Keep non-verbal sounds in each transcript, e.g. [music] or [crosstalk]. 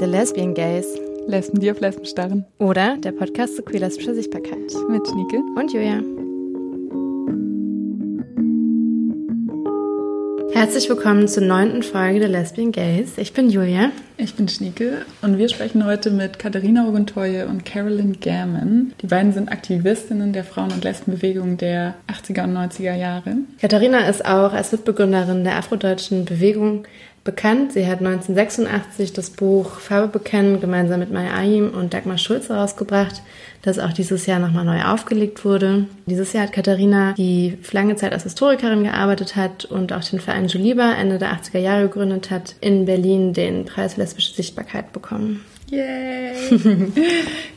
The Lesbian Gays. Lesben, die auf Lesben starren. Oder der Podcast zu queer-lesbischer Sichtbarkeit. Mit Schnieke. Und Julia. Herzlich willkommen zur neunten Folge der Lesbian Gays. Ich bin Julia. Ich bin Schnieke und wir sprechen heute mit Katharina Oguntoye und Carolyn Gammon. Die beiden sind Aktivistinnen der Frauen- und Lesbenbewegung der 80er und 90er Jahre. Katharina ist auch als Mitbegründerin der afrodeutschen Bewegung bekannt. Sie hat 1986 das Buch Farbe bekennen gemeinsam mit Maya Ayim und Dagmar Schulz herausgebracht, das auch dieses Jahr nochmal neu aufgelegt wurde. Dieses Jahr hat Katharina, die lange Zeit als Historikerin gearbeitet hat und auch den Verein Juliba Ende der 80er Jahre gegründet hat, in Berlin den Preis Lesbische Sichtbarkeit bekommen. Yay! [laughs]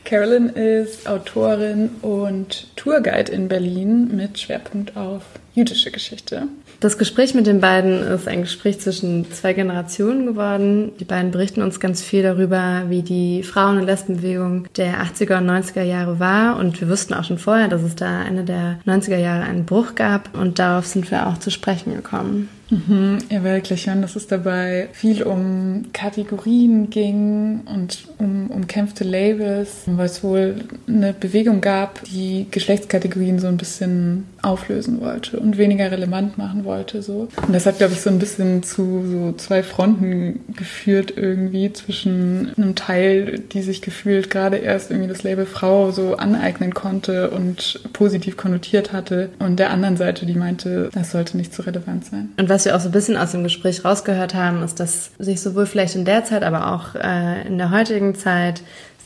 Carolyn ist Autorin und Tourguide in Berlin mit Schwerpunkt auf jüdische Geschichte. Das Gespräch mit den beiden ist ein Gespräch zwischen zwei Generationen geworden. Die beiden berichten uns ganz viel darüber, wie die Frauen- und Lesbenbewegung der 80er und 90er Jahre war. Und wir wussten auch schon vorher, dass es da Ende der 90er Jahre einen Bruch gab. Und darauf sind wir auch zu sprechen gekommen. Mhm, ja, wirklich. Und dass es dabei viel um Kategorien ging und um umkämpfte Labels, weil es wohl eine Bewegung gab, die Geschlechtskategorien so ein bisschen auflösen wollte und weniger relevant machen wollte. So. Und das hat, glaube ich, so ein bisschen zu so zwei Fronten geführt irgendwie zwischen einem Teil, die sich gefühlt gerade erst irgendwie das Label Frau so aneignen konnte und positiv konnotiert hatte und der anderen Seite, die meinte, das sollte nicht so relevant sein. Und was wir auch so ein bisschen aus dem Gespräch rausgehört haben, ist, dass sich sowohl vielleicht in der Zeit, aber auch äh, in der heutigen Zeit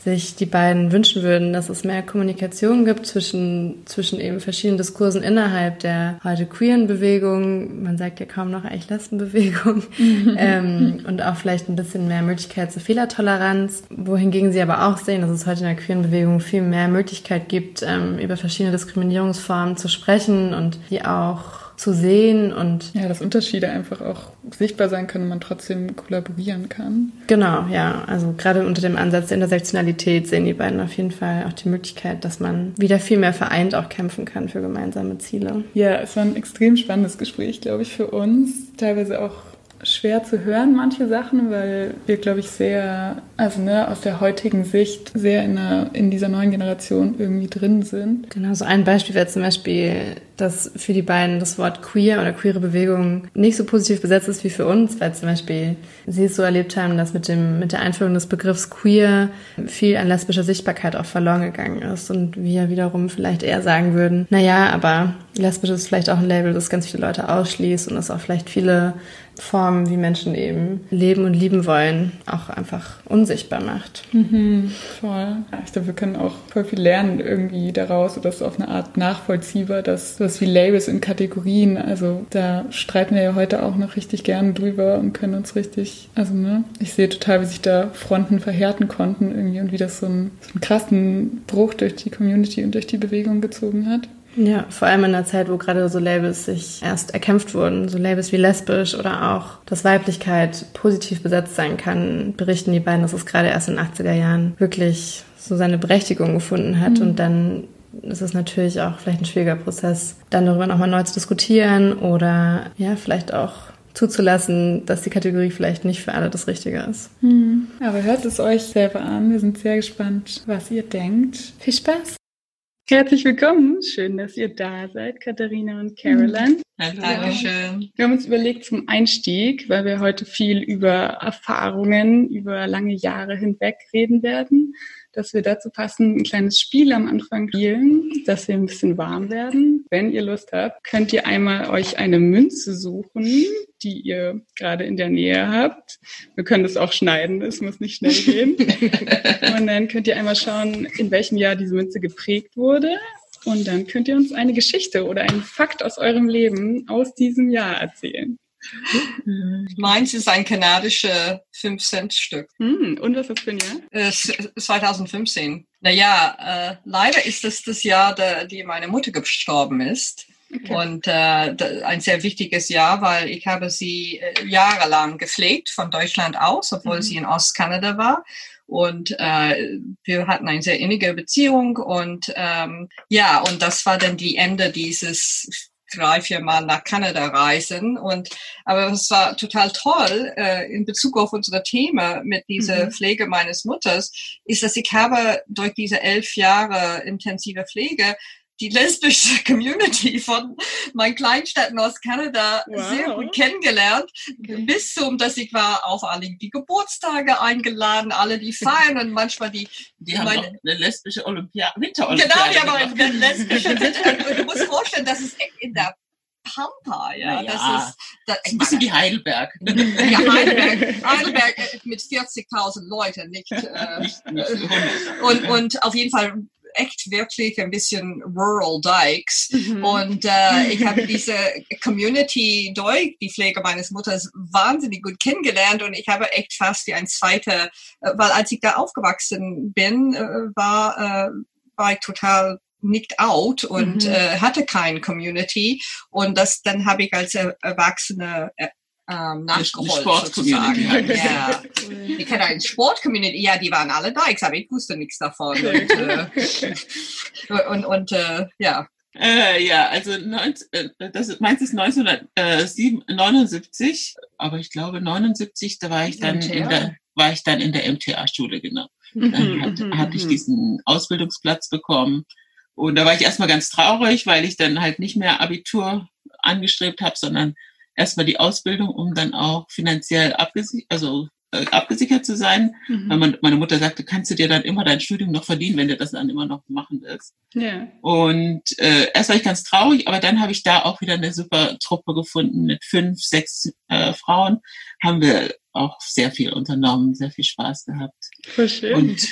sich die beiden wünschen würden, dass es mehr Kommunikation gibt zwischen, zwischen eben verschiedenen Diskursen innerhalb der heute queeren Bewegung. Man sagt ja kaum noch eigentlich Lesbenbewegung. [laughs] ähm, und auch vielleicht ein bisschen mehr Möglichkeit zur Fehlertoleranz. Wohingegen sie aber auch sehen, dass es heute in der queeren Bewegung viel mehr Möglichkeit gibt, ähm, über verschiedene Diskriminierungsformen zu sprechen und die auch zu sehen und ja, dass Unterschiede einfach auch sichtbar sein können und man trotzdem kollaborieren kann. Genau, ja, also gerade unter dem Ansatz der Intersektionalität sehen die beiden auf jeden Fall auch die Möglichkeit, dass man wieder viel mehr vereint auch kämpfen kann für gemeinsame Ziele. Ja, es war ein extrem spannendes Gespräch, glaube ich, für uns, teilweise auch schwer zu hören, manche Sachen, weil wir, glaube ich, sehr, also ne, aus der heutigen Sicht sehr in, der, in dieser neuen Generation irgendwie drin sind. Genau, so ein Beispiel wäre zum Beispiel, dass für die beiden das Wort queer oder queere Bewegung nicht so positiv besetzt ist wie für uns, weil zum Beispiel sie es so erlebt haben, dass mit dem, mit der Einführung des Begriffs queer viel an lesbischer Sichtbarkeit auch verloren gegangen ist und wir wiederum vielleicht eher sagen würden, na ja, aber lesbisch ist vielleicht auch ein Label, das ganz viele Leute ausschließt und das auch vielleicht viele Formen, wie Menschen eben leben und lieben wollen, auch einfach unsichtbar macht. Mhm, voll. Ich glaube, wir können auch voll viel lernen irgendwie daraus oder so auf eine Art nachvollziehbar, dass sowas wie Labels in Kategorien, also da streiten wir ja heute auch noch richtig gern drüber und können uns richtig, also ne, ich sehe total, wie sich da Fronten verhärten konnten irgendwie und wie das so einen, so einen krassen Bruch durch die Community und durch die Bewegung gezogen hat. Ja, vor allem in der Zeit, wo gerade so Labels sich erst erkämpft wurden, so Labels wie lesbisch oder auch, dass Weiblichkeit positiv besetzt sein kann, berichten die beiden, dass es gerade erst in den 80er Jahren wirklich so seine Berechtigung gefunden hat mhm. und dann ist es natürlich auch vielleicht ein schwieriger Prozess, dann darüber nochmal neu zu diskutieren oder ja, vielleicht auch zuzulassen, dass die Kategorie vielleicht nicht für alle das Richtige ist. Hm. Aber hört es euch selber an. Wir sind sehr gespannt, was ihr denkt. Viel Spaß! Herzlich willkommen. Schön, dass ihr da seid, Katharina und Caroline. Ja, Dankeschön. Wir haben uns überlegt zum Einstieg, weil wir heute viel über Erfahrungen über lange Jahre hinweg reden werden, dass wir dazu passend ein kleines Spiel am Anfang spielen, dass wir ein bisschen warm werden. Wenn ihr Lust habt, könnt ihr einmal euch eine Münze suchen, die ihr gerade in der Nähe habt. Wir können das auch schneiden, es muss nicht schnell gehen. [laughs] Und dann könnt ihr einmal schauen, in welchem Jahr diese Münze geprägt wurde. Und dann könnt ihr uns eine Geschichte oder einen Fakt aus eurem Leben aus diesem Jahr erzählen. Meins ist ein kanadisches 5-Cent-Stück. Hm, und was ist für ein Jahr? Äh, 2015. Naja, äh, leider ist es das Jahr, da, die meine Mutter gestorben ist. Okay. Und äh, ein sehr wichtiges Jahr, weil ich habe sie äh, jahrelang gepflegt von Deutschland aus, obwohl mhm. sie in Ostkanada war. Und äh, wir hatten eine sehr innige Beziehung und ähm, ja, und das war dann die Ende dieses drei, vier Mal nach Kanada reisen. Und aber es war total toll äh, in Bezug auf unsere Thema mit dieser mhm. Pflege meines Mutters, ist, dass ich habe durch diese elf Jahre intensive Pflege die lesbische [laughs] Community von meinen Kleinstädten aus Kanada wow. sehr gut kennengelernt. Okay. Bis zum, dass ich war auf alle die Geburtstage eingeladen, alle die [laughs] feiern und manchmal die. Die haben meine, eine lesbische Olympia Winterolympiade. Genau, die haben eine lesbische [laughs] Winter. Und du musst vorstellen, das ist echt in der Pampa, ja. ja das ist, das, ist ein bisschen wie Heidelberg. Ja, Heidelberg, Heidelberg äh, mit 40.000 Leuten, nicht, äh, nicht, nicht und, und auf jeden Fall echt wirklich ein bisschen Rural Dykes. Mhm. Und äh, ich habe [laughs] diese Community durch die Pflege meines Mutters wahnsinnig gut kennengelernt und ich habe echt fast wie ein zweiter, äh, weil als ich da aufgewachsen bin, äh, war, äh, war ich total nicht out und mhm. äh, hatte kein Community und das dann habe ich als Erwachsene äh, ähm, nachgeholt sozusagen. [laughs] Ja. Ich hatte eine Sportcommunity, ja, die waren alle Dykes, aber ich wusste nichts davon. Und, äh, [laughs] und, und äh, ja. Äh, ja, also 19, äh, das meins ist 1979, aber ich glaube 79, da war ich dann MTA. in der war ich dann in der MTA-Schule, genau. Mhm, dann hat, mhm, hatte ich diesen Ausbildungsplatz bekommen. Und da war ich erstmal ganz traurig, weil ich dann halt nicht mehr Abitur angestrebt habe, sondern erstmal die Ausbildung, um dann auch finanziell abgesichert, also äh, abgesichert zu sein. Mhm. Weil man, meine Mutter sagte, kannst du dir dann immer dein Studium noch verdienen, wenn du das dann immer noch machen willst. Ja. Und äh, erst war ich ganz traurig, aber dann habe ich da auch wieder eine super Truppe gefunden mit fünf, sechs äh, Frauen. Haben wir auch sehr viel unternommen, sehr viel Spaß gehabt. Voll schön. Und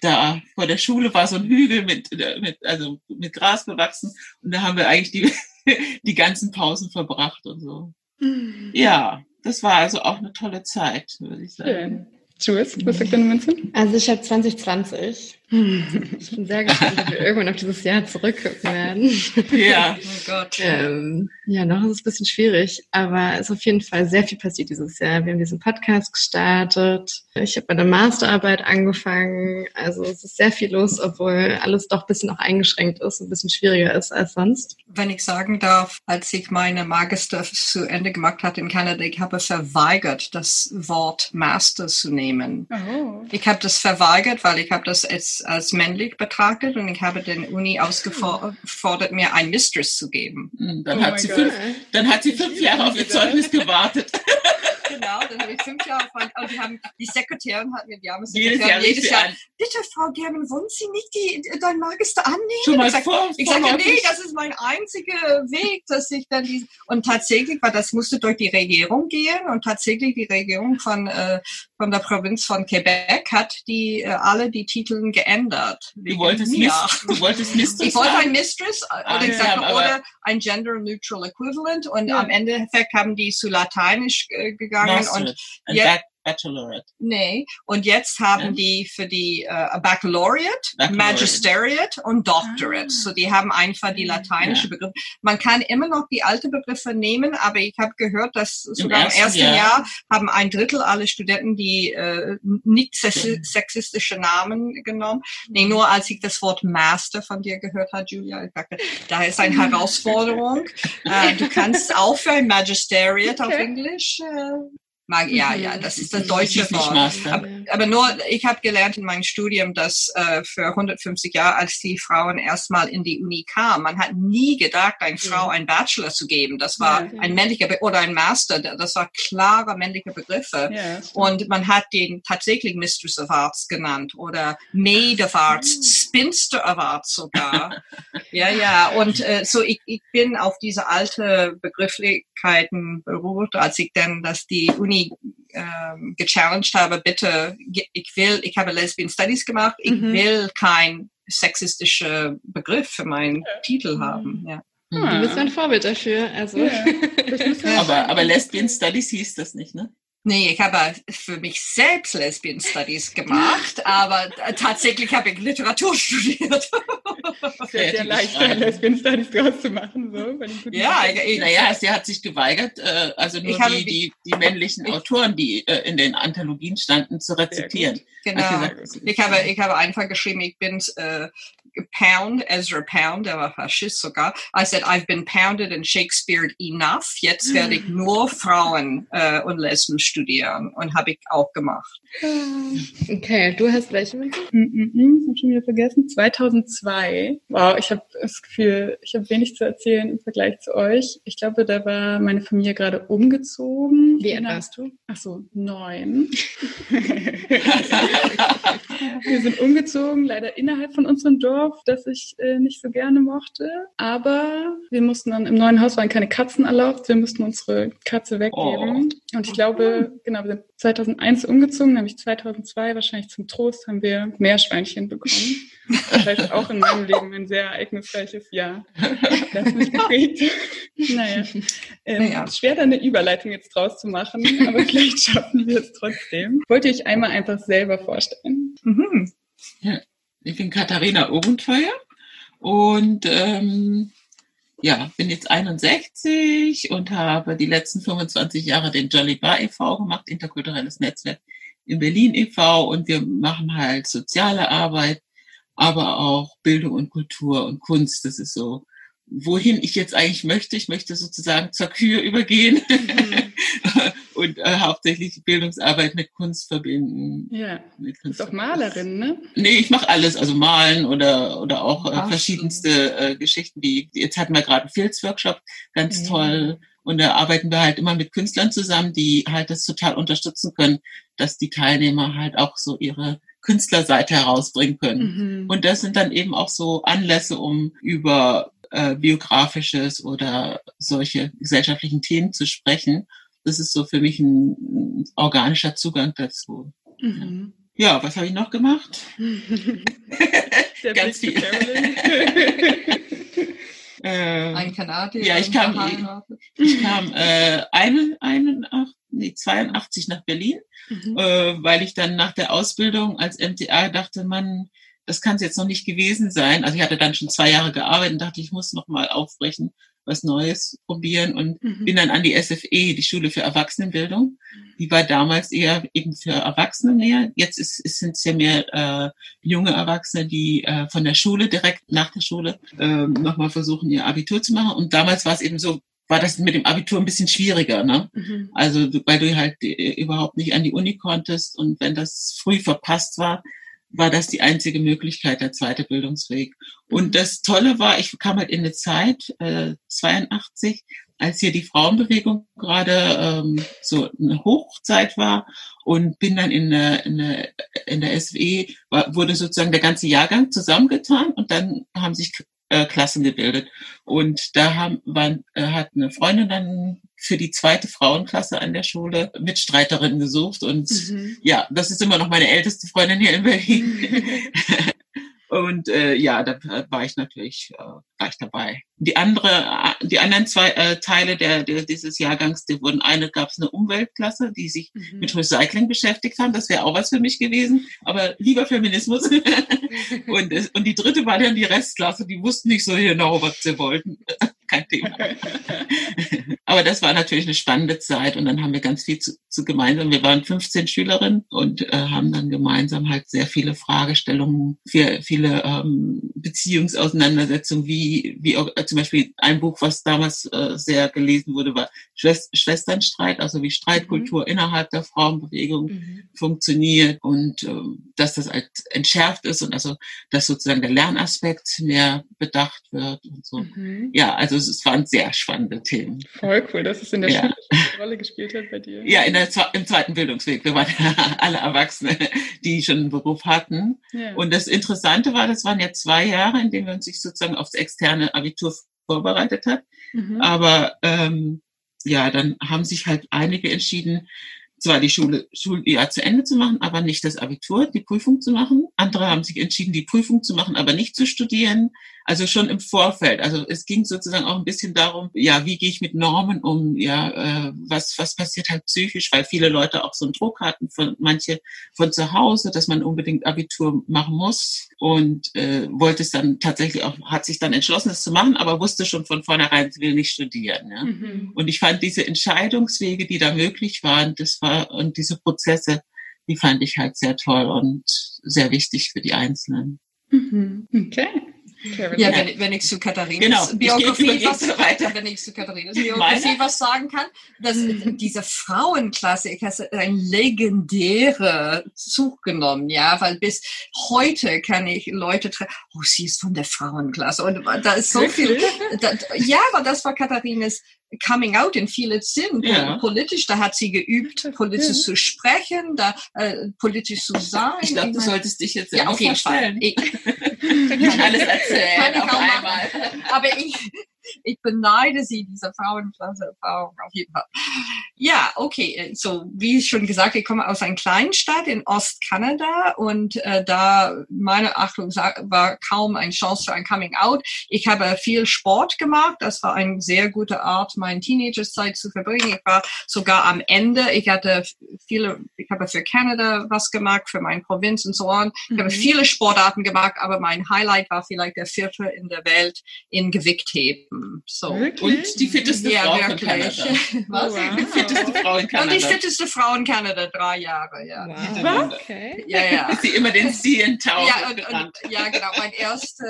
da vor der Schule war so ein Hügel mit, mit, also mit Gras bewachsen und da haben wir eigentlich die, [laughs] die ganzen Pausen verbracht und so. Ja, das war also auch eine tolle Zeit, würde ich sagen. Schön. Jules, was sagt deine Münze? Also ich habe 2020. [laughs] Ich bin sehr gespannt, ob wir irgendwann auf dieses Jahr zurückgucken werden. Ja, [laughs] oh Gott. Ähm, ja, noch ist es ein bisschen schwierig, aber es ist auf jeden Fall sehr viel passiert dieses Jahr. Wir haben diesen Podcast gestartet. Ich habe meine Masterarbeit angefangen. Also es ist sehr viel los, obwohl alles doch ein bisschen auch eingeschränkt ist, ein bisschen schwieriger ist als sonst. Wenn ich sagen darf, als ich meine Magister zu Ende gemacht hatte in Kanada, ich habe verweigert, das Wort Master zu nehmen. Oh. Ich habe das verweigert, weil ich habe das als als, männlich betrachtet und ich habe den Uni ausgefordert, mir ein Mistress zu geben. Hm, dann, oh hat, sie fünf, dann hat sie fünf Jahre auf ihr Zeugnis gewartet. genau, dann ich fünf Jahre von, und die haben, die Sekretärin hat mir, die haben jedes Jahr, jedes Jahr, bitte Frau German, wollen Sie nicht die, dein Magister annehmen? Schon mal ich sage, nee, das ist mein einziger Weg, dass ich dann die, und tatsächlich, weil das musste durch die Regierung gehen und tatsächlich die Regierung von, äh, von der Provinz von Quebec hat die, äh, alle die Titel geändert. Du wolltest, Miss, du wolltest Mistress [laughs] Ich wollte ein Mistress, oder ah, ich sage, ja, oder ein Gender Neutral Equivalent und ja. am Endeffekt haben die zu Lateinisch äh, gegangen Master. und jetzt, Bachelorette. Nee, und jetzt haben ja. die für die uh, Baccalaureate, Baccalaureate, Magisteriate und Doctorate. Ah. So die haben einfach die lateinische. Begriffe. Man kann immer noch die alte Begriffe nehmen, aber ich habe gehört, dass sogar im ersten, im ersten Jahr. Jahr. haben ein Drittel aller Studenten die äh, nicht sexistische Namen genommen. Nee, nur als ich das Wort Master von dir gehört habe, Julia, ich dachte, da ist eine Herausforderung. [laughs] äh, du kannst auch für ein Magisteriate okay. auf Englisch äh, Mag, ja, ja, mhm. das ist das deutsche Wort. Aber, aber, nur, ich habe gelernt in meinem Studium, dass äh, für 150 Jahre, als die Frauen erstmal in die Uni kamen, man hat nie gedacht, eine Frau einen Bachelor zu geben. Das war ja, ein männlicher Be oder ein Master. Das war klare männliche Begriffe. Ja, Und man hat den tatsächlich Mistress of Arts genannt oder Maid of Arts, hm. Spinster of Arts sogar. [laughs] ja, ja. Und äh, so ich, ich bin auf diese alte Begrifflichkeiten beruht, als ich dann, dass die Uni Uni ähm, gechallenged habe, bitte, ich will, ich habe Lesbian Studies gemacht, ich mhm. will kein sexistischer Begriff für meinen ja. Titel haben. Ja. Hm. Du bist ein Vorbild dafür. Also. Ja. [laughs] aber, aber Lesbian Studies hieß das nicht, ne? Nee, ich habe für mich selbst Lesbian Studies gemacht, [laughs] aber tatsächlich habe ich Literatur studiert. Sehr, sehr leicht, Lesbian Studies draus zu machen. So, ja, ich, naja, sie hat sich geweigert, äh, also nur die, die, die männlichen ich, Autoren, die äh, in den Anthologien standen, zu rezitieren. Genau. Gesagt, ich habe, ich habe einfach geschrieben, ich bin äh, Pound, Ezra Pound, der war Faschist sogar. I said, I've been pounded and Shakespeare enough. Jetzt werde ich nur Frauen äh, und Lesben studieren und habe ich auch gemacht. Okay, du hast welche mit? Mm -mm, mm, ich habe schon wieder vergessen. 2002. Wow, ich habe das Gefühl, ich habe wenig zu erzählen im Vergleich zu euch. Ich glaube, da war meine Familie gerade umgezogen. Wie alt warst du? Ach so, neun. [laughs] [laughs] Wir sind umgezogen, leider innerhalb von unserem Dorf, das ich äh, nicht so gerne mochte. Aber wir mussten dann im neuen Haus waren keine Katzen erlaubt. Wir mussten unsere Katze weggeben. Oh. Und ich glaube, genau, wir sind 2001 umgezogen, nämlich 2002 wahrscheinlich zum Trost haben wir Meerschweinchen bekommen. Das heißt auch in meinem Leben ein sehr ereignisreiches Jahr. Das mich geprägt. [laughs] Naja, ähm, naja. schwer da eine Überleitung jetzt draus zu machen, aber vielleicht schaffen wir es trotzdem. Wollt ihr euch einmal einfach selber vorstellen? Mhm. Ja, ich bin Katharina Ohrenteuer und ähm, ja, bin jetzt 61 und habe die letzten 25 Jahre den Jolly Bar e.V. gemacht, interkulturelles Netzwerk in Berlin e.V. und wir machen halt soziale Arbeit, aber auch Bildung und Kultur und Kunst. Das ist so, wohin ich jetzt eigentlich möchte. Ich möchte sozusagen zur Kühe übergehen. Mhm. [laughs] und äh, hauptsächlich Bildungsarbeit mit Kunst verbinden. Ja, mit Kunst. ist auch Malerin, ne? Nee, ich mache alles, also malen oder oder auch äh, verschiedenste äh, Geschichten. Wie jetzt hatten wir gerade einen Fields-Workshop, ganz ja. toll. Und da arbeiten wir halt immer mit Künstlern zusammen, die halt das total unterstützen können, dass die Teilnehmer halt auch so ihre Künstlerseite herausbringen können. Mhm. Und das sind dann eben auch so Anlässe, um über äh, biografisches oder solche gesellschaftlichen Themen zu sprechen das ist so für mich ein, organischer Zugang dazu. Mhm. Ja, was habe ich noch gemacht? [laughs] Ganz viel. [laughs] äh, ein Kanadier. Ja, ich kam, ich kam äh, eine, eine, nee, 82 nach Berlin, mhm. äh, weil ich dann nach der Ausbildung als MTA dachte, man, das kann es jetzt noch nicht gewesen sein. Also ich hatte dann schon zwei Jahre gearbeitet und dachte, ich muss noch mal aufbrechen was Neues probieren und mhm. bin dann an die SFE, die Schule für Erwachsenenbildung. Die war damals eher eben für Erwachsene näher. Jetzt ist, ist, sind es ja mehr äh, junge Erwachsene, die äh, von der Schule direkt nach der Schule äh, nochmal versuchen, ihr Abitur zu machen. Und damals war es eben so, war das mit dem Abitur ein bisschen schwieriger, ne? Mhm. Also weil du halt äh, überhaupt nicht an die Uni konntest und wenn das früh verpasst war, war das die einzige Möglichkeit, der zweite Bildungsweg. Und mhm. das Tolle war, ich kam halt in eine Zeit, äh, 82, als hier die Frauenbewegung gerade ähm, so eine Hochzeit war und bin dann in, der, in, der, in der SWE, war, wurde sozusagen der ganze Jahrgang zusammengetan und dann haben sich äh, Klassen gebildet. Und da haben, waren, äh, hat eine Freundin dann für die zweite Frauenklasse an der Schule Mitstreiterinnen gesucht. Und mhm. ja, das ist immer noch meine älteste Freundin hier in Berlin. [laughs] Und äh, ja, da war ich natürlich äh, gleich dabei. Die andere, die anderen zwei äh, Teile der, der dieses Jahrgangs, die wurden eine gab es eine Umweltklasse, die sich mhm. mit Recycling beschäftigt haben. Das wäre auch was für mich gewesen. Aber lieber Feminismus. [laughs] und, und die dritte war dann die Restklasse. Die wussten nicht so genau, was sie wollten. Kein Thema. Aber das war natürlich eine spannende Zeit und dann haben wir ganz viel zu, zu gemeinsam. Wir waren 15 Schülerinnen und äh, haben dann gemeinsam halt sehr viele Fragestellungen, viel, viele ähm, Beziehungsauseinandersetzungen, wie, wie auch, äh, zum Beispiel ein Buch, was damals äh, sehr gelesen wurde, war Schwest Schwesternstreit, also wie Streitkultur mhm. innerhalb der Frauenbewegung mhm. funktioniert und äh, dass das halt entschärft ist und also dass sozusagen der Lernaspekt mehr bedacht wird und so. Mhm. Ja, also es waren sehr spannende Themen. Voll cool, dass es in der ja. Schule eine Rolle gespielt hat bei dir. Ja, in der, im zweiten Bildungsweg. Wir waren [laughs] alle Erwachsene, die schon einen Beruf hatten. Ja. Und das Interessante war, das waren ja zwei Jahre, in denen wir uns sich sozusagen aufs externe Abitur vorbereitet hat. Mhm. Aber ähm, ja, dann haben sich halt einige entschieden, zwar die Schule, Schuljahr zu Ende zu machen, aber nicht das Abitur, die Prüfung zu machen. Andere haben sich entschieden, die Prüfung zu machen, aber nicht zu studieren. Also schon im Vorfeld. Also es ging sozusagen auch ein bisschen darum, ja, wie gehe ich mit Normen um? Ja, äh, was was passiert halt psychisch, weil viele Leute auch so einen Druck hatten von manche von zu Hause, dass man unbedingt Abitur machen muss und äh, wollte es dann tatsächlich auch, hat sich dann entschlossen, es zu machen, aber wusste schon von vornherein, sie will nicht studieren. Ja? Mhm. Und ich fand diese Entscheidungswege, die da möglich waren, das war und diese Prozesse, die fand ich halt sehr toll und sehr wichtig für die Einzelnen. Mhm. Okay. Ja, wenn, wenn ich zu Katharinas Genau, ich Biografie was, weiter. wenn ich zu Katharinas Biografie Meine? was sagen kann, dass diese Frauenklasse, ich habe ein legendäre Zug genommen, ja, weil bis heute kann ich Leute treffen, oh, sie ist von der Frauenklasse und da ist so viel, da, ja, aber das war Katharinas Coming Out in viele Sinn, Ja. politisch, da hat sie geübt, politisch zu sprechen, da äh, politisch zu sein. Ich glaube, du solltest dich jetzt ja, auf jeden Fall. vorstellen. Ich, Nicht alles Kann erzählen ich auf einmal. machen. Aber ich, ich beneide sie, diese Frauenklasse-Erfahrung auf jeden Fall. Ja, okay. So, wie schon gesagt, ich komme aus einer kleinen Stadt in Ostkanada und äh, da, meine Achtung, war kaum eine Chance für ein Coming-out. Ich habe viel Sport gemacht. Das war eine sehr gute Art, meine Teenagerzeit zu verbringen. Ich war sogar am Ende. Ich hatte viele, ich habe für Kanada was gemacht, für meine Provinz und so on. Ich habe viele Sportarten gemacht, aber mein Highlight war vielleicht der vierte in der Welt in Gewichtheben. So. Und die fitteste Ja, Frau wirklich. Kanada. [laughs] Was? Die fitteste Frau in Und Kanada. die fitteste Frau in Kanada, drei Jahre, ja. Wow. Okay. Ja, ja. Ist sie immer den CN Tower Ja, und, und, ja, genau. Mein erster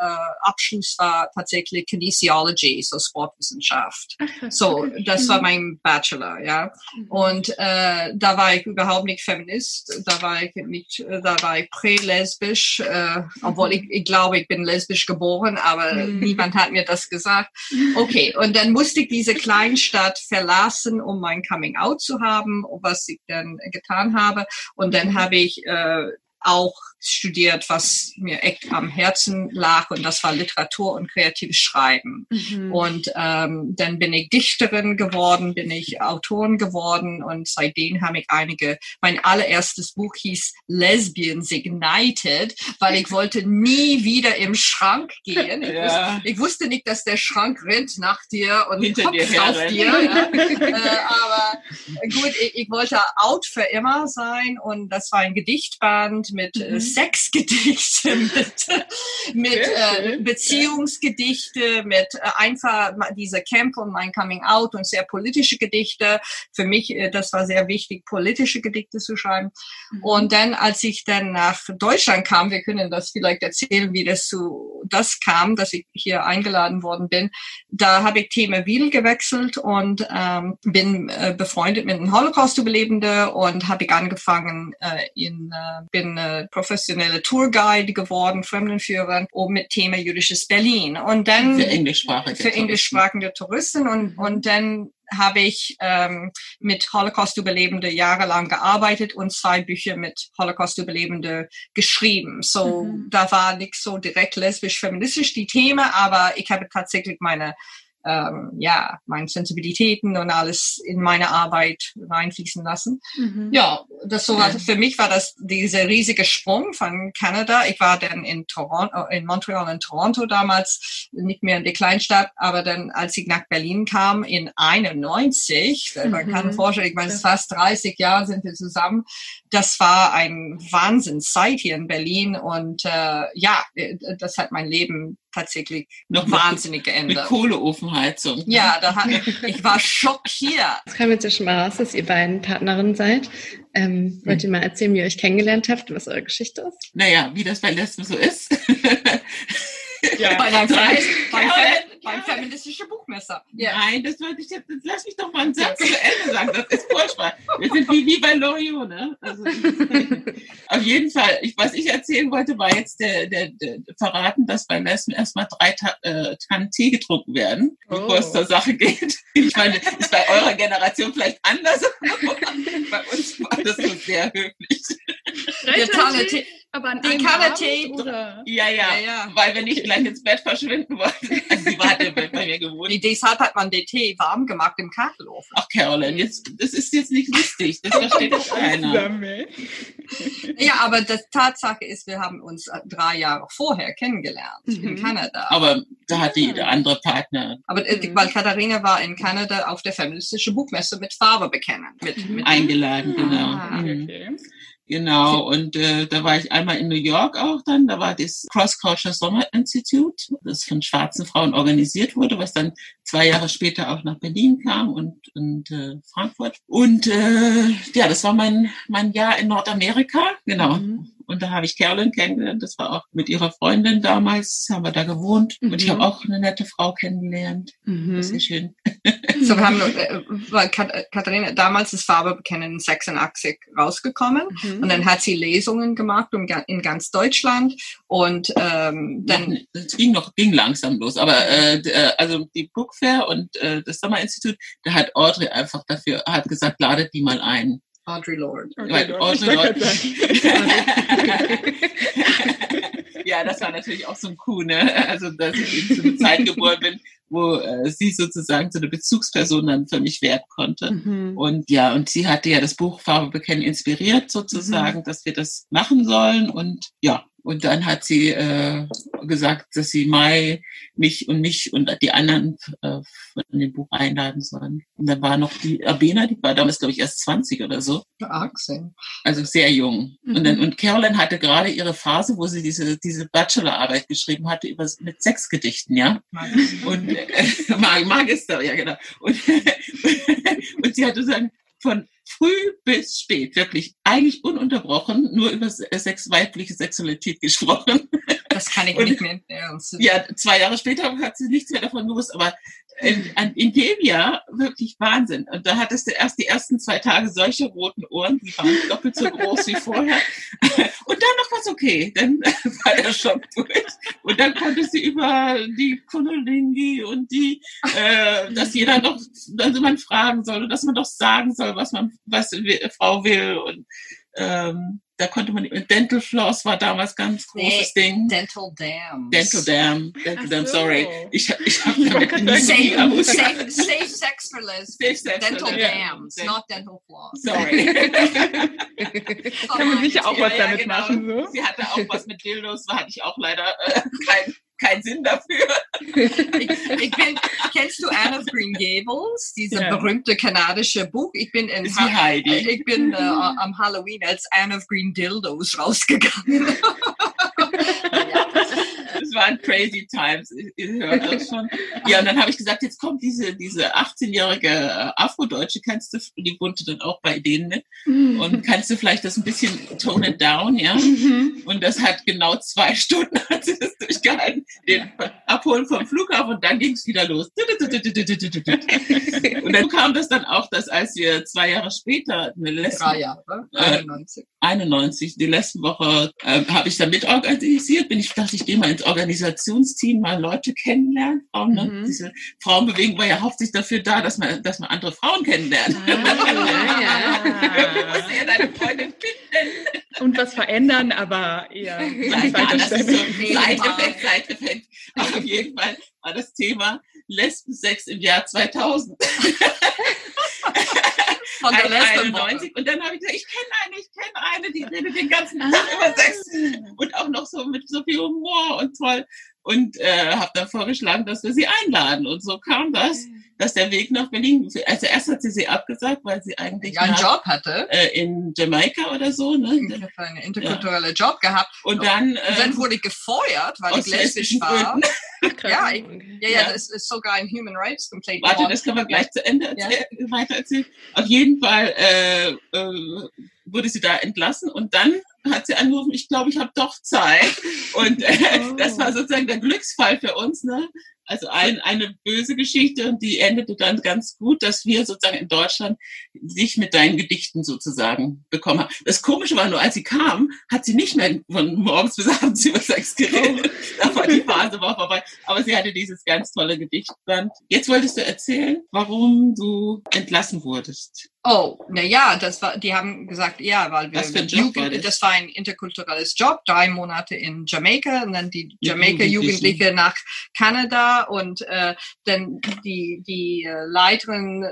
äh, Abschluss war tatsächlich Kinesiology, so Sportwissenschaft. So, das war mein Bachelor, ja. Und äh, da war ich überhaupt nicht Feminist, da war ich nicht, da war ich prä-lesbisch, äh, obwohl ich, ich glaube, ich bin lesbisch geboren, aber niemand hat mir das gesagt. Okay, und dann musste ich diese Kleinstadt verlassen, um mein Coming Out zu haben, was ich dann getan habe. Und dann habe ich äh, auch studiert, was mir echt am Herzen lag, und das war Literatur und kreatives Schreiben. Mhm. Und ähm, dann bin ich Dichterin geworden, bin ich Autorin geworden und seitdem habe ich einige, mein allererstes Buch hieß Lesbians Ignited, weil ich wollte nie wieder im Schrank gehen. Ich, [laughs] Ja. wusste, ich wusste nicht, dass der Schrank rennt nach dir und Hinter Kopf dir auf dir. Ja. [laughs] äh, aber gut, ich, ich wollte out für immer sein und das war ein Gedichtband mit äh, Sexgedichten, [laughs] mit, mit Sehr äh. Beziehungsgedichte, mit äh, einfach ma- diese Kämpfe und mein Coming Out und sehr politische Gedichte. Für mich, äh, das war sehr wichtig, politische Gedichte zu schreiben. Und dann, als ich dann nach Deutschland kam, wir können das vielleicht erzählen, wie das zu das kam, dass ich hier eingeladen worden bin. Da habe ich Thema Wiel gewechselt und ähm, bin äh, befreundet mit einem Holocaust-Überlebende und habe ich angefangen äh, in äh, bin äh, professionelle Tourguide geworden, Fremdenführer, und mit Thema jüdisches Berlin. Und dann Für englischsprachige für Touristen. englischsprachige Touristen und, und dann habe ich ähm, mit Holocaust-Überlebende jahrelang gearbeitet und zwei Bücher mit Holocaust-Überlebende geschrieben. So, Mhm. da war nicht so direkt lesbisch-feministisch die Themen, aber ich habe tatsächlich meine ähm, ja, meine Sensibilitäten und alles in meine Arbeit reinfließen lassen. Mhm. Ja, das so war, für mich war das dieser riesige Sprung von Kanada. Ich war dann in Toronto, in Montreal und Toronto damals, nicht mehr in der Kleinstadt, aber dann, als ich nach Berlin kam, in 91, man Mhm. kann vorstellen, ich meine, ist fast 30 Jahre sind wir zusammen. Das war ein Wahnsinnszeit hier in Berlin und äh, ja, das hat mein Leben tatsächlich Noch mit- wahnsinnig Mit geändert. Kohleofenheizung. Ja, da hat, ich war schockiert. Es kam jetzt ja schon mal raus, dass ihr beiden Partnerinnen seid. Ähm, wollt ihr mal erzählen, wie ihr euch kennengelernt habt, was eure Geschichte ist? Naja, wie das bei Lesben so ist. Ja. [laughs] Bei Fe beim, Ja, Fe beim ja. feministischen Buchmesser. Ja. Nein, das wollte ich jetzt, jetzt lass mich doch mal einen Satz zu Ende sagen. Das ist furchtbar. Wir sind wie, wie bei Loriot, ne? Also, [laughs] auf jeden Fall, ich, was ich erzählen wollte, war jetzt der, der, der verraten, dass bei Lesben erstmal drei Ta äh, Tannen Tee getrunken werden, bevor Oh. es zur Sache geht. [laughs] Ich meine, ist bei eurer Generation vielleicht anders, bei uns war das so sehr höflich. Der Tanne Tee. Aber an Den einem oder? Ja, ja, Ja, ja. weil wir nicht gleich ins Bett verschwinden wollten. Also sie war ja bei mir gewohnt. Nee, Deshalb hat man den Tee warm gemacht im Kachelofen. Ach, Caroline, jetzt, das ist jetzt nicht lustig. Das versteht doch [laughs] keiner. Ja, aber die Tatsache ist, wir haben uns drei Jahre vorher kennengelernt in Mhm. Kanada. Aber da hat die der andere Partner Aber Mhm. weil Katharina war in Kanada auf der feministischen Buchmesse mit Farbe bekennen. Mit, mit eingeladen, genau. Ah, Mhm. Okay. Genau, und äh, da war ich einmal in New York auch dann, da war das Cross Culture Summer Institute, das von schwarzen Frauen organisiert wurde, was dann zwei Jahre später auch nach Berlin kam und, und äh, Frankfurt. Und äh, ja, das war mein, mein Jahr in Nordamerika, genau. Mhm. Und da habe ich Carolyn kennengelernt. Das war auch mit ihrer Freundin damals, haben wir da gewohnt. Mhm. Und ich habe mhm. auch eine nette Frau kennengelernt. Mhm. Das ist schön. So, wir haben, äh, weil Katharina, damals ist Farbe bekennen 86 rausgekommen. Mhm. Und dann hat sie Lesungen gemacht um, in ganz Deutschland. Und ähm, dann. Es ging noch, ging langsam los. Aber äh, äh, also die Book Fair und äh, das Sommer Institut, da hat Audrey einfach dafür, hat gesagt, ladet die mal ein. Audrey Lord. Audrey Lord. Audrey Lord. [laughs] [laughs] ja, das war natürlich auch so ein Coup, ne? Also, dass ich eben zu einer Zeit geboren bin, wo äh, sie sozusagen so eine Bezugsperson dann für mich werden konnte. Mhm. Und ja, und sie hatte ja das Buch Farbe bekennen inspiriert sozusagen, mhm. dass wir das machen sollen. Und ja, und dann hat sie äh, gesagt, dass sie Mai, mich und mich und die anderen äh, von dem Buch einladen sollen. Und dann war noch die Abena, die war damals, glaube ich, erst 20 oder so. Axel. Also sehr jung. Mhm. Und, dann, und Caroline hatte gerade ihre Phase, wo sie diese, diese Bachelorarbeit geschrieben hatte über, mit Sexgedichten, ja. Und äh, [laughs] Magister, ja genau. Und, [laughs] und sie hatte dann von früh bis spät, wirklich eigentlich ununterbrochen, nur über sex, weibliche Sexualität gesprochen. [laughs] Das kann ich und, nicht mehr ernst. Ja, zwei Jahre später hat sie nichts mehr davon gewusst, aber in, in dem Jahr wirklich Wahnsinn. Und da hattest du erst die ersten zwei Tage solche roten Ohren, die waren [laughs] doppelt so groß wie vorher. [laughs] Und dann noch was okay, dann [laughs] war der Schock durch. Und dann konnte sie über die Kunolingi und die, äh, dass jeder noch, dass man fragen soll und dass man doch sagen soll, was man, was Frau will und ähm, da konnte man, Dental Floss war damals ganz großes nee, Ding. Dental Dam. Dental Dam. Dental Dam, sorry. Ich, ich habe [laughs] damit safe, safe, safe Sex for Les. Safe Sex Dental Dams, yeah. not Dental Floss. Sorry. [laughs] [laughs] Kann man sicher auch was damit genau. machen. So. Sie hatte auch was mit Dildos, da hatte ich auch leider äh, kein keinen Sinn dafür. Ich, ich bin, kennst du Anne of Green Gables, diese ja. berühmte kanadische Buch? Ich bin in ha Heidi. ich bin äh, am Halloween als Anne of Green Dildos rausgegangen. [laughs] Waren crazy times, ihr hört das schon. Ja, und dann habe ich gesagt, jetzt kommt diese, diese 18-jährige äh, Afrodeutsche, kannst du, die wohnte dann auch bei denen mit, mhm. und kannst du vielleicht das ein bisschen tone it down, ja? Mhm. Und das hat genau zwei [laughs] Stunden hat sie das durchgehalten, den Abholen vom Flughafen und dann ging es wieder los. Und dann kam das dann auch, dass als wir zwei Jahre später, eine letzte, Drei Jahre, 91. Äh, 91, die letzte Woche äh, habe ich da mitorganisiert, bin ich, dachte ich, gehe mal ins Organisationsteam, mal Leute kennenlernen. Frauen, ne? Mhm. Diese Frauenbewegung war ja hauptsächlich dafür da, dass man, dass man andere Frauen kennenlernt. Ah, ja, ja. du musst ja deine Freundin finden. Und was verändern, aber eher. Ja, ja, das ist so Side-Effekt, Side-Effekt. Auf jeden Fall war das Thema Lesbensex im Jahr 2000. [laughs] Von der Lesbe 91. Und dann habe ich gesagt, ich kenne eine, ich kenne eine, die redet den ganzen Tag ah. über Sex. Und auch noch so mit so viel Humor und toll. Und äh, habe dann vorgeschlagen, dass wir sie einladen. Und so kam das dass der Weg nach Berlin, also erst hat sie sie abgesagt, weil sie eigentlich ja, einen nach, Job hatte. Äh, in Jamaika oder so. Ne? Ich habe einen interkulturellen ja. Job gehabt. Und dann, äh, und dann wurde ich gefeuert, weil ich lesbisch war. ja, ich, ja, ja, das ist sogar ein Human Rights Complaint. Warte, das können wir gleich zu Ende erzähl ja. weiter erzählen. Auf jeden Fall äh, äh, wurde sie da entlassen und dann hat sie angerufen, ich glaube, ich habe doch Zeit. Und äh, oh. das war sozusagen der Glücksfall für uns, ne? Also ein, eine böse Geschichte und die endete dann ganz gut, dass wir sozusagen in Deutschland sich mit deinen Gedichten sozusagen bekommen haben. Das Komische war nur, als sie kam, hat sie nicht mehr von morgens bis abends [laughs] über Sex geredet. Oh. Da war die Phase war vorbei. Aber sie hatte dieses ganz tolle Gedichtband. Jetzt wolltest du erzählen, warum du entlassen wurdest. Oh, na ja, das war, die haben gesagt, ja, weil wir, Was für ein Job Jugend, war das? das war ein interkulturelles Job, drei Monate in Jamaika und dann die Jamaika-Jugendliche nach Kanada und äh, dann die, die äh, Leiterin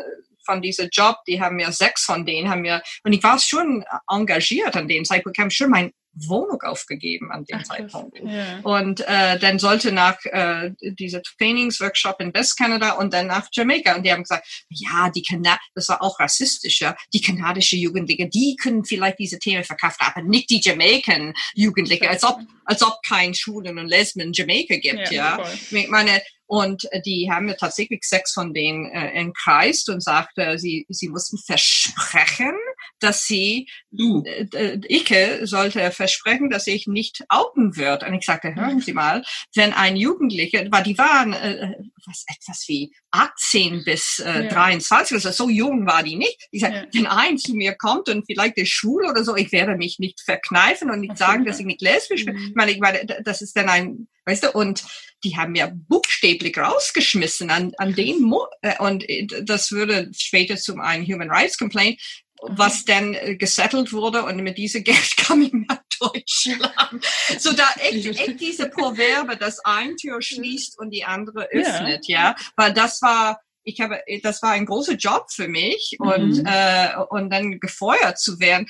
von diesem Job, die haben mir sechs von denen, haben mir, und ich war schon engagiert an denen, ich bekam schon mein Wohnung aufgegeben an dem Ach, Zeitpunkt. Ja. Und äh, dann sollte nach äh, dieser Trainingsworkshop in West Canada und dann nach Jamaika. Und die haben gesagt, ja, die Kanadier, das war auch rassistisch, ja, die kanadische Jugendliche, die können vielleicht diese Themen verkaufen, aber nicht die Jamaican Jugendliche, als ob, als ob kein Schwulen und Lesben in Jamaika gibt, ja. ja. Ich meine, und die haben mir tatsächlich sechs von denen äh, entkreist und sagte, sie, sie mussten versprechen, dass sie, du, äh, äh Icke sollte versprechen, dass ich nicht outen wird. Und ich sagte, hören Sie mal, wenn ein Jugendlicher, weil die waren äh, was, etwas wie 18 bis äh, ja. 23, also so jung war die nicht. Ich sagte, ja. wenn ein zu mir kommt und vielleicht ist schwul oder so, ich werde mich nicht verkneifen und nicht sagen, dass ich nicht lesbisch bin. Mhm. Ich meine, ich meine, das ist dann ein, weißt du, und die haben mir buchstäblich rausgeschmissen an, an den Mo äh, und äh, das würde später zum einen Human Rights Complaint, was dann äh, gesettelt wurde und mit diesem Geld [laughs] kam ich nach Deutschland. So da [laughs] echt, echt diese Proverbe, dass ein Tür schließt und die andere öffnet, ja, ja? weil das war ich habe, das war ein großer Job für mich und mhm. äh, und dann gefeuert zu werden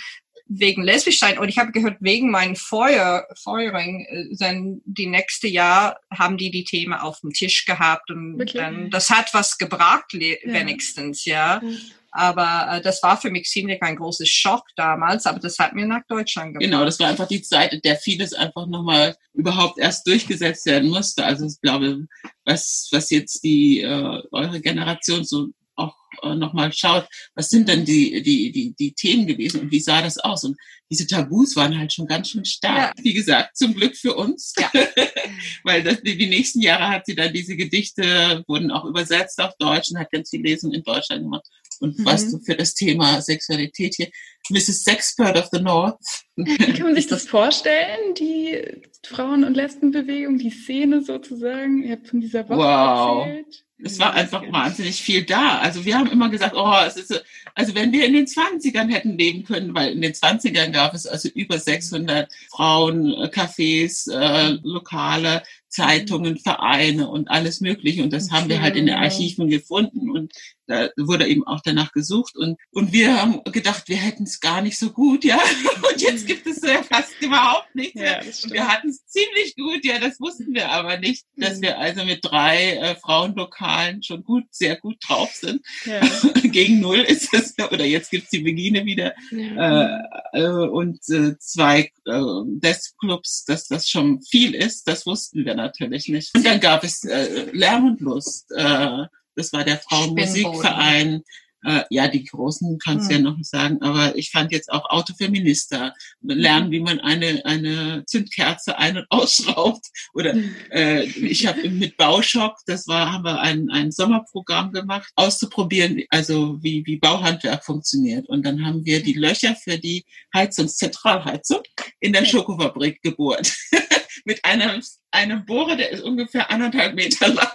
wegen Lesbischsein und ich habe gehört, wegen meinem Feuer, Feuering, äh, dann die nächste Jahr haben die die Themen auf dem Tisch gehabt und okay. dann, das hat was gebracht, ja. wenigstens, ja. Mhm. Aber äh, das war für mich ziemlich ein großes Schock damals, aber das hat mir nach Deutschland gebracht. Genau, das war einfach die Zeit, in der vieles einfach nochmal überhaupt erst durchgesetzt werden musste. Also ich glaube, was, was jetzt die äh, eure Generation so auch äh, nochmal schaut, was sind denn die, die, die, die Themen gewesen und wie sah das aus? Und diese Tabus waren halt schon ganz schön stark. Ja. Wie gesagt, zum Glück für uns. Ja. [laughs] Weil das, die, die nächsten Jahre hat sie dann diese Gedichte, wurden auch übersetzt auf Deutsch und hat ganz viel Lesung in Deutschland gemacht. Und mhm. was du für das Thema Sexualität hier, Mrs. Sexpert of the North. [laughs] Kann man sich [laughs] das vorstellen, die Frauen- und Lesbenbewegung, die Szene sozusagen? Ihr habt von dieser Woche wow. erzählt. Es war einfach wahnsinnig viel da. Also wir haben immer gesagt, oh, es ist, also wenn wir in den 20ern hätten leben können, weil in den 20ern gab es also über 600 Frauen, Cafés, äh, Lokale, Zeitungen, Vereine und alles Mögliche. Und das okay, haben wir halt in den Archiven gefunden und da wurde eben auch danach gesucht. Und, und wir haben gedacht, wir hätten es gar nicht so gut, ja. [laughs] Und jetzt gibt es ja fast überhaupt nichts. Ja, wir hatten es ziemlich gut, ja, das wussten wir aber nicht, dass mhm. wir also mit drei äh, Frauenlokalen schon gut, sehr gut drauf sind. Ja. [laughs] Gegen null ist es, oder jetzt gibt's die Begine wieder. Ja. Äh, äh, und äh, zwei äh, Deskclubs, dass das schon viel ist, das wussten wir natürlich nicht. Und dann gab es äh, Lärm und Lust. Äh, das war der Frauenmusikverein. Äh, ja, die Großen kannst hm. ja noch sagen, aber ich fand jetzt auch Autofeminista. Lernen, wie man eine, eine Zündkerze ein- und ausschraubt. Oder hm. äh, ich habe mit Bauschock, das war, haben wir ein, ein Sommerprogramm gemacht, auszuprobieren, also wie, wie Bauhandwerk funktioniert. Und dann haben wir die Löcher für die Heizungszentralheizung in der Schokofabrik gebohrt. [laughs] mit einem, einem Bohrer, der ist ungefähr anderthalb Meter lang.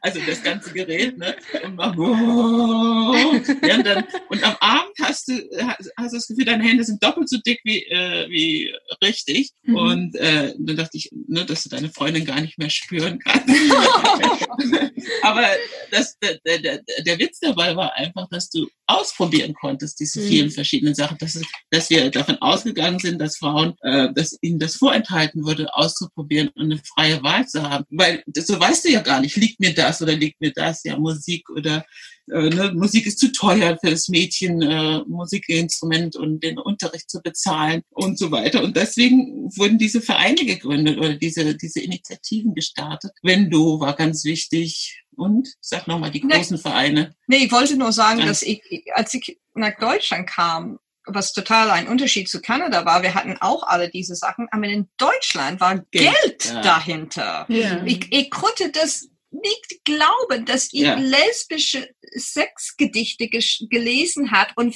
Also das ganze Gerät, ne? Und, macht, oh, ja, und, dann, und am Abend hast du, hast, hast das Gefühl, deine Hände sind doppelt so dick wie, äh, wie richtig. Mhm. Und äh, dann dachte ich, ne, dass du deine Freundin gar nicht mehr spüren kannst. [laughs] Aber das, der, der, der Witz dabei war einfach, dass du ausprobieren konntest, diese mhm. vielen verschiedenen Sachen, dass, dass wir davon ausgegangen sind, dass Frauen, äh, dass ihnen das vorenthalten würde, auszuprobieren und eine freie Wahl zu haben. Weil so weißt du ja gar nicht, liegt mir das oder liegt mir das, ja, Musik oder äh, ne, Musik ist zu teuer für das Mädchen, äh, Musikinstrument und den Unterricht zu bezahlen und so weiter. Und deswegen wurden diese Vereine gegründet oder diese, diese Initiativen gestartet. Wendo war ganz wichtig. Und sag nochmal die großen nee, Vereine. Nee, ich wollte nur sagen, ja. dass ich, als ich nach Deutschland kam, was total ein Unterschied zu Kanada war, wir hatten auch alle diese Sachen, aber in Deutschland war Geld, Geld ja. dahinter. Ja. Ich, ich konnte das nicht glauben, dass ich ja. lesbische Sexgedichte gelesen hat und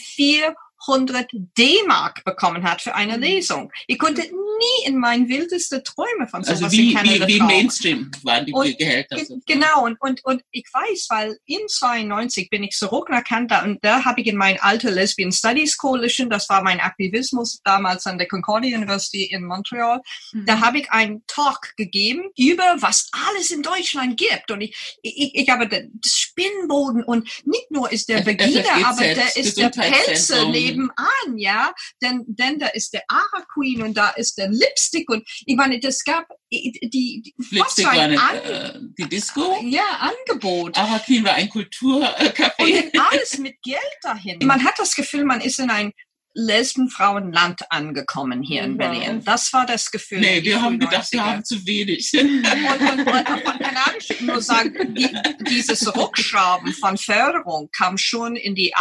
400 D-Mark bekommen hat für eine mhm. Lesung. Ich konnte nie in meinen wildesten Träume von sowas also wie, in Kanada wie, wie Mainstream waren die und, Gehälter. Ge genau, und, und, und ich weiß, weil in 92 bin ich zurück nach Kanada und da habe ich in mein alter Lesbian Studies Coalition, das war mein Aktivismus damals an der Concordia University in Montreal, mhm. da habe ich einen Talk gegeben über was alles in Deutschland gibt und ich, ich, ich habe das Spinnboden und nicht nur ist der Beginer, aber da ist der Pelze nebenan, ja, denn, denn da ist der Ara Queen und da ist der Lipstick und ich meine, das gab die, die Lipstick war eine, äh, die Disco. Ja, Angebot. Ara Queen war ein Kulturcafé. Und alles mit Geld dahin. Man hat das Gefühl, man ist in ein Lesbenfrauenland angekommen hier in Berlin. Das war das Gefühl. Nee, wir haben gedacht, wir haben zu wenig. Und, und, und, und man kann auch nur sagen, die, dieses Rückschrauben von Förderung kam schon in die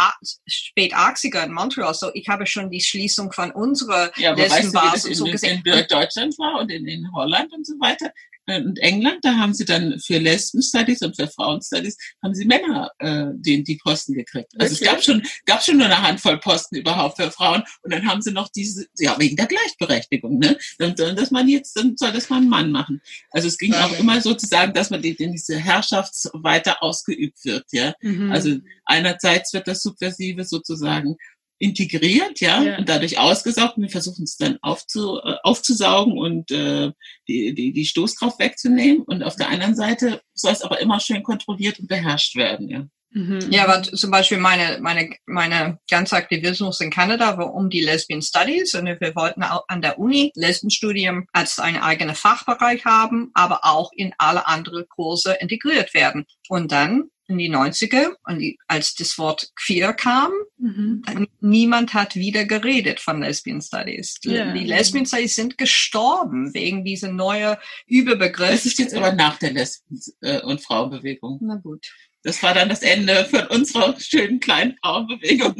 spät 80er in Montreal. So, ich habe schon die Schließung von unserer ja, Lesbenbasis weißt du, so gesehen. In Deutschland war und in, in Holland und so weiter und England, da haben sie dann für Lesben-Studies und für Frauen-Studies haben sie Männer äh, die, die Posten gekriegt. Also okay. es gab schon, gab schon nur eine Handvoll Posten überhaupt für Frauen und dann haben sie noch diese, ja, wegen der Gleichberechtigung, ne? Dann soll das man jetzt, dann soll das mal ein Mann machen. Also es ging ja. auch immer sozusagen, dass man die, diese Herrschaft weiter ausgeübt wird, ja. Mhm. Also einerseits wird das Subversive sozusagen integriert, ja, ja, und dadurch ausgesaugt. Und wir versuchen es dann aufzu, äh, aufzusaugen und äh, die, die, die Stoßkraft wegzunehmen. Und auf der anderen Seite soll es aber immer schön kontrolliert und beherrscht werden, ja. Mhm. Ja, aber zum Beispiel meine, meine, meine ganze Aktivismus in Kanada war um die Lesbian Studies und wir wollten auch an der Uni Lesbenstudium als einen eigenen Fachbereich haben, aber auch in alle anderen Kurse integriert werden. Und dann in die 90er und die, als das Wort queer kam, mhm. niemand hat wieder geredet von Lesbian Studies. Yeah. Die Lesbian Studies sind gestorben wegen dieser neuen Überbegriff. Das ist jetzt aber nach der Lesben- äh, und Frauenbewegung. Na gut. Das war dann das Ende von unserer schönen kleinen Frauenbewegung.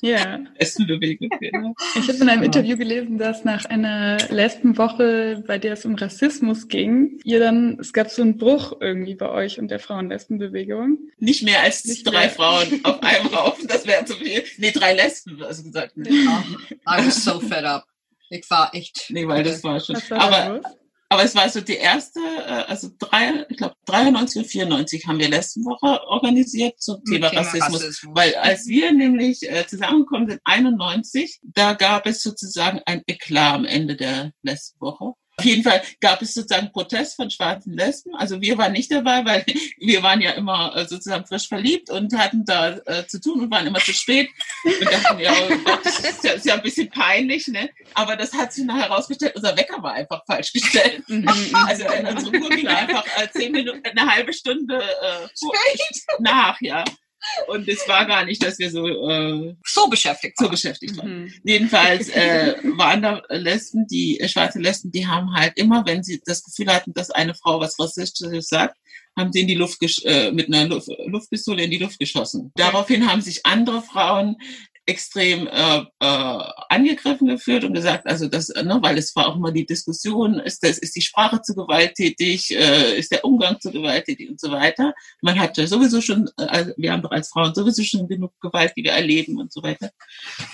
Ja. [laughs] Lesbenbewegung. Genau. Ich habe in einem Interview gelesen, dass nach einer Lesbenwoche, bei der es um Rassismus ging, ihr dann, es gab so einen Bruch irgendwie bei euch und der Frauen-Lesbenbewegung. Nicht mehr als Nicht drei mehr. Frauen auf [laughs] einem Raum, das wäre zu viel. Nee, drei Lesben, also gesagt. Ja. I was so fed up. Ich war echt. Nee, weil das war schon. War aber, aber es war so die erste, äh, also drei, ich glaube 93 und 94 haben wir letzte Woche organisiert zum Thema, Thema Rassismus, Rassismus, Weil als wir nämlich äh, zusammengekommen sind, 91, da gab es sozusagen ein Eklat am Ende der letzten Woche. Auf jeden Fall gab es sozusagen Protest von schwarzen Lesben. Also wir waren nicht dabei, weil [laughs] wir waren ja immer äh, sozusagen frisch verliebt und hatten da äh, zu tun und waren immer zu spät. Und dachten, ja, oh Gott, das ist ja, ist ja ein bisschen peinlich, ne? Aber das hat sich nachher herausgestellt, unser Wecker war einfach falsch gestellt. Mhm, [laughs] mhm. also in unsere Uhr ging einfach äh, zehn Minuten, eine halbe Stunde äh, nach, ja. Und es war gar nicht, dass wir so äh, so beschäftigt waren. So beschäftigt waren. Mhm. Jedenfalls [laughs] äh, waren da Lesben, die äh, schwarze Lesben, die haben halt immer, wenn sie das Gefühl hatten, dass eine Frau was Rassistisches sagt, haben sie in die Luft äh, mit einer Luft Luftpistole in die Luft geschossen. Daraufhin haben sich andere Frauen extrem äh, äh, angegriffen geführt und gesagt, also das, ne, weil es war auch immer die Diskussion, ist das, ist die Sprache zu gewalttätig, äh, ist der Umgang zu gewalttätig und so weiter. Man hatte sowieso schon, äh, also wir haben doch als Frauen sowieso schon genug Gewalt, die wir erleben und so weiter.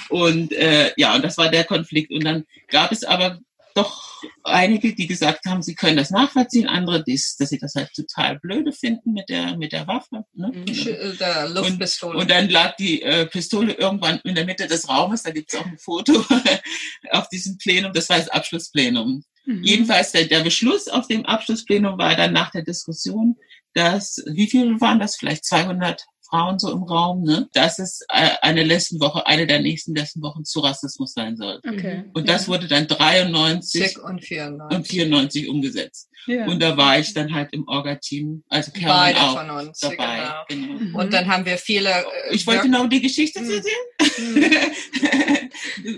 Und äh, ja, und das war der Konflikt. Und dann gab es aber doch einige, die gesagt haben, sie können das nachvollziehen, andere, dies, dass sie das halt total blöde finden mit der, mit der Waffe. Ne? Mhm. Äh, der Luftpistole. Und, und, dann lag die äh, Pistole irgendwann in der Mitte des Raumes, da gibt es auch ein Foto [laughs] auf diesem Plenum, das war das Abschlussplenum. Mhm. Jedenfalls der, der Beschluss auf dem Abschlussplenum war dann nach der Diskussion, dass, wie viele waren das? Vielleicht 200 Frauen so im Raum, ne, dass es äh, eine Lesbenwoche, eine der nächsten Lesbenwochen zu Rassismus sein soll. Okay. Und das ja. wurde dann 93 und 94, und 94 umgesetzt. Ja. Und da war ich dann halt im Orga-Team, also Caroline auch von uns, dabei. Genau. genau. Mhm. Und dann haben wir viele. Äh, ich wollte noch die Geschichte mhm. erzählen. Mhm.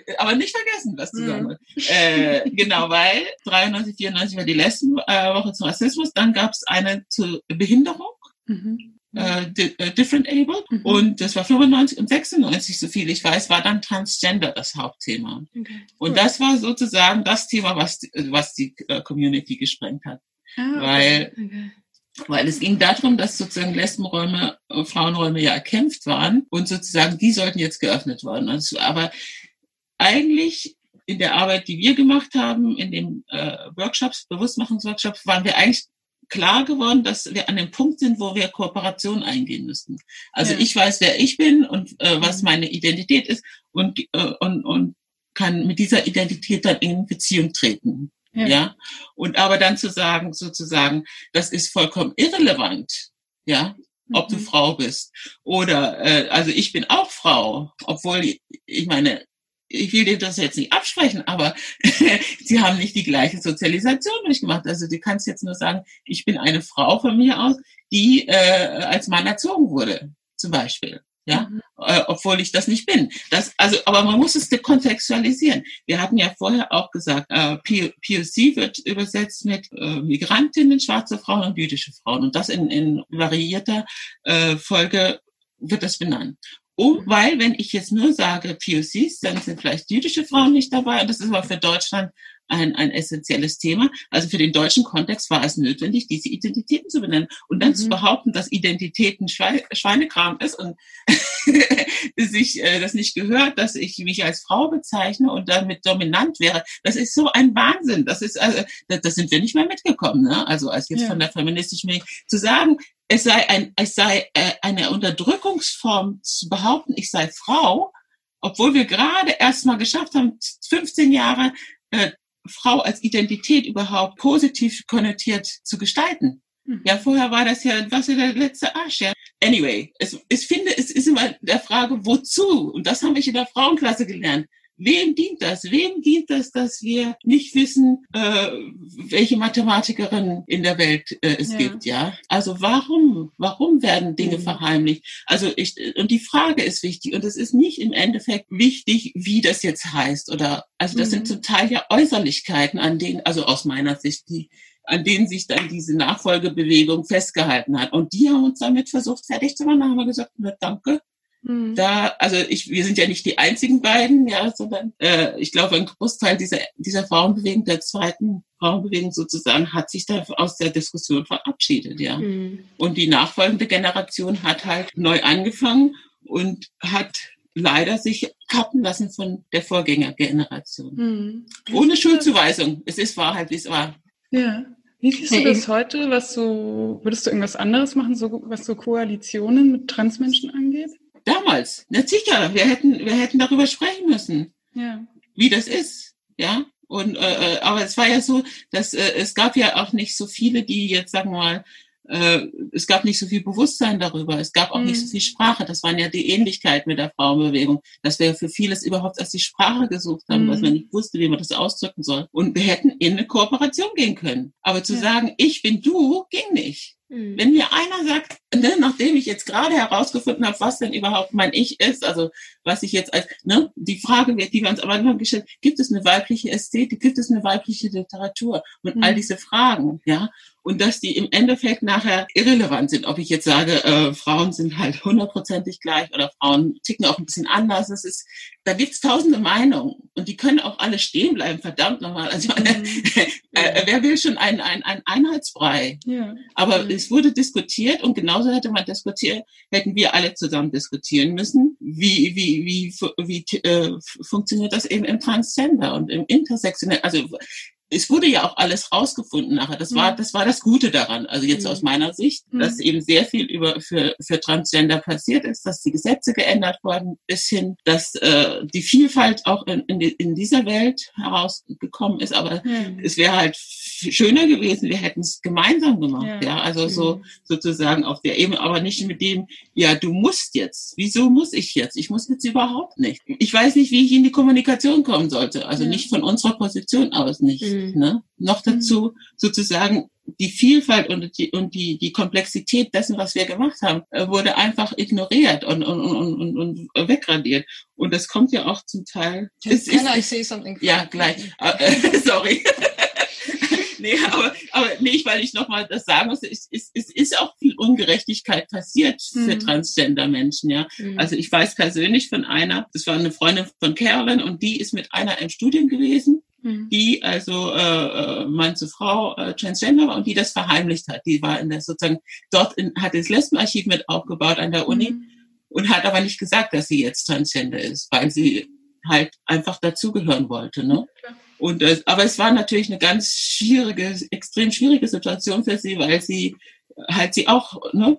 [laughs] Aber nicht vergessen, was du mhm. äh, Genau, weil 93, 94 war die Lesbenwoche zum Rassismus, dann gab es eine zur Behinderung. Mhm äh, äh, Different Able. Mhm. Und das war 95 und 96, so viel ich weiß, war dann Transgender das Hauptthema. Okay. Und das war sozusagen das Thema, was, was die äh, Community gesprengt hat. Ah. Weil, okay. weil es ging darum, dass sozusagen Lesbenräume, äh, Frauenräume ja erkämpft waren und sozusagen die sollten jetzt geöffnet werden. Also, aber eigentlich in der Arbeit, die wir gemacht haben, in den äh, Workshops, Bewusstmachungsworkshops, waren wir eigentlich klar geworden, dass wir an dem Punkt sind, wo wir Kooperation eingehen müssen. Also ja. ich weiß, wer ich bin und äh, was mhm. meine Identität ist und, äh, und, und kann mit dieser Identität dann in Beziehung treten. Ja. ja. Und aber dann zu sagen, sozusagen, das ist vollkommen irrelevant, ja, ob mhm. du Frau bist. Oder äh, also ich bin auch Frau, obwohl ich meine, ich will dir das jetzt nicht absprechen, aber [laughs] sie haben nicht die gleiche Sozialisation durchgemacht. Also du kannst jetzt nur sagen, ich bin eine Frau von mir aus, die äh, als Mann erzogen wurde, zum Beispiel. Ja, mhm. äh, obwohl ich das nicht bin. Das, also, aber man muss es dekontextualisieren. Wir hatten ja vorher auch gesagt, äh, POC wird übersetzt mit äh, Migrantinnen, schwarze Frauen und jüdische Frauen. Und das in, in variierter äh, Folge wird das benannt. Um, weil wenn ich jetzt nur sage POCs, dann sind vielleicht jüdische Frauen nicht dabei. Und das ist aber für Deutschland ein, ein essentielles Thema. Also für den deutschen Kontext war es notwendig, diese Identitäten zu benennen. Und dann mhm. zu behaupten, dass Identitäten Schweine, Schweinekram ist und [laughs] sich äh, das nicht gehört, dass ich mich als Frau bezeichne und damit dominant wäre, das ist so ein Wahnsinn. Das ist also, da, da sind wir nicht mehr mitgekommen. Ne? Also als jetzt ja. von der feministischen Bewegung zu sagen, es sei ein, es sei äh, eine Unterdrückungsform zu behaupten, ich sei Frau, obwohl wir gerade erst mal geschafft haben, 15 Jahre äh, Frau als Identität überhaupt positiv konnotiert zu gestalten. Mhm. Ja, vorher war das ja, was ja der letzte Arsch, ja. Anyway, es, ich finde, es ist immer der Frage, wozu? Und das haben wir in der Frauenklasse gelernt. Wem dient das? Wem dient das, dass wir nicht wissen, äh, welche Mathematikerin in der Welt äh, es ja. gibt, ja? Also warum? Warum werden Dinge mhm. verheimlicht? Also ich, und die Frage ist wichtig und es ist nicht im Endeffekt wichtig, wie das jetzt heißt oder, also das mhm. sind zum Teil ja Äußerlichkeiten, an denen, also aus meiner Sicht, die, an denen sich dann diese Nachfolgebewegung festgehalten hat. Und die haben uns damit versucht, fertig zu machen. Da haben wir gesagt, na, danke, Mhm. Da, also ich, wir sind ja nicht die einzigen beiden, ja, sondern äh, ich glaube, ein Großteil dieser, dieser Frauenbewegung, der zweiten Frauenbewegung sozusagen, hat sich da aus der Diskussion verabschiedet, ja. Mhm. Und die nachfolgende Generation hat halt neu angefangen und hat leider sich kappen lassen von der Vorgängergeneration. Mhm. Ohne Schuldzuweisung. Es ist Wahrheit, wie es war. Ja. Wie siehst du das heute, was so, würdest du irgendwas anderes machen, so, was so Koalitionen mit Transmenschen angeht? Damals, na sicher, wir hätten, wir hätten darüber sprechen müssen, ja. wie das ist, ja. Und äh, äh, aber es war ja so, dass äh, es gab ja auch nicht so viele, die jetzt sagen wir mal äh, es gab nicht so viel Bewusstsein darüber, es gab auch mhm. nicht so mhm. viel Sprache. Das waren ja die Ähnlichkeiten mit der Frauenbewegung, dass wir für vieles überhaupt erst die Sprache gesucht haben, mhm. dass man nicht wusste, wie man das ausdrücken soll. Und wir hätten in eine Kooperation gehen können. Aber zu ja. sagen, ich bin du, ging nicht. Mhm. Wenn mir einer sagt, ne, nachdem ich jetzt gerade herausgefunden habe, was denn überhaupt mein Ich ist, also was ich jetzt als, ne, die Frage wird, die wir uns am Anfang gestellt, gibt es eine weibliche Ästhetik, gibt es eine weibliche Literatur und mhm. all diese Fragen, ja, und dass die im Endeffekt nachher irrelevant sind. Ob ich jetzt sage, äh, Frauen sind halt hundertprozentig gleich oder Frauen ticken auch ein bisschen anders. Das ist, da gibt's tausende Meinungen und die können auch alle stehen bleiben, verdammt nochmal. Also mhm. [laughs] äh, wer will schon einen, einen, einen Einheitsbrei? Ja. Aber mhm. es wurde diskutiert und genauso hätte man diskutiert, hätten wir alle zusammen diskutieren müssen, wie, wie, wie, wie, äh, funktioniert das eben im Transgender und im Intersektionell, also es wurde ja auch alles rausgefunden nachher. Das war, mhm. das war das Gute daran. Also jetzt mhm. aus meiner Sicht, mhm. dass eben sehr viel über für, für Transgender passiert ist, dass die Gesetze geändert wurden, bis hin, dass äh, die Vielfalt auch in, in, in dieser Welt herausgekommen ist. Aber mhm. es wäre halt schöner gewesen, wir hätten es gemeinsam gemacht. Ja, ja? also so mhm. sozusagen auf der Ebene, aber nicht mit dem, ja, du musst jetzt. Wieso muss ich jetzt? Ich muss jetzt überhaupt nicht. Ich weiß nicht, wie ich in die Kommunikation kommen sollte. Also ja. nicht von unserer Position aus nicht. Mhm. Mhm. Ne? Noch dazu sozusagen die Vielfalt und die, und die, die Komplexität dessen, was wir gemacht haben, äh, wurde einfach ignoriert und, und, und, und, und wegradiert. Und das kommt ja auch zum Teil. Can, ist, I say something? Ja, gleich. [laughs] Äh, [laughs] sorry. Nee, [laughs] aber, aber nicht, weil ich nochmal das sagen muss, es, es, es ist auch viel Ungerechtigkeit passiert für mhm. Transgender-Menschen, ja. Mhm. Also ich weiß persönlich von einer, das war eine Freundin von Carolyn und die ist mit einer im Studium gewesen Mhm. die also äh, äh, Mann zu Frau äh, Transgender war und die das verheimlicht hat. Die war in der sozusagen dort in, hat das Lesbenarchiv mit aufgebaut an der Uni mhm. und hat aber nicht gesagt, dass sie jetzt Transgender ist, weil sie halt einfach dazugehören wollte. Ne? Und äh, aber es war natürlich eine ganz schwierige, extrem schwierige Situation für sie, weil sie halt sie auch, ne,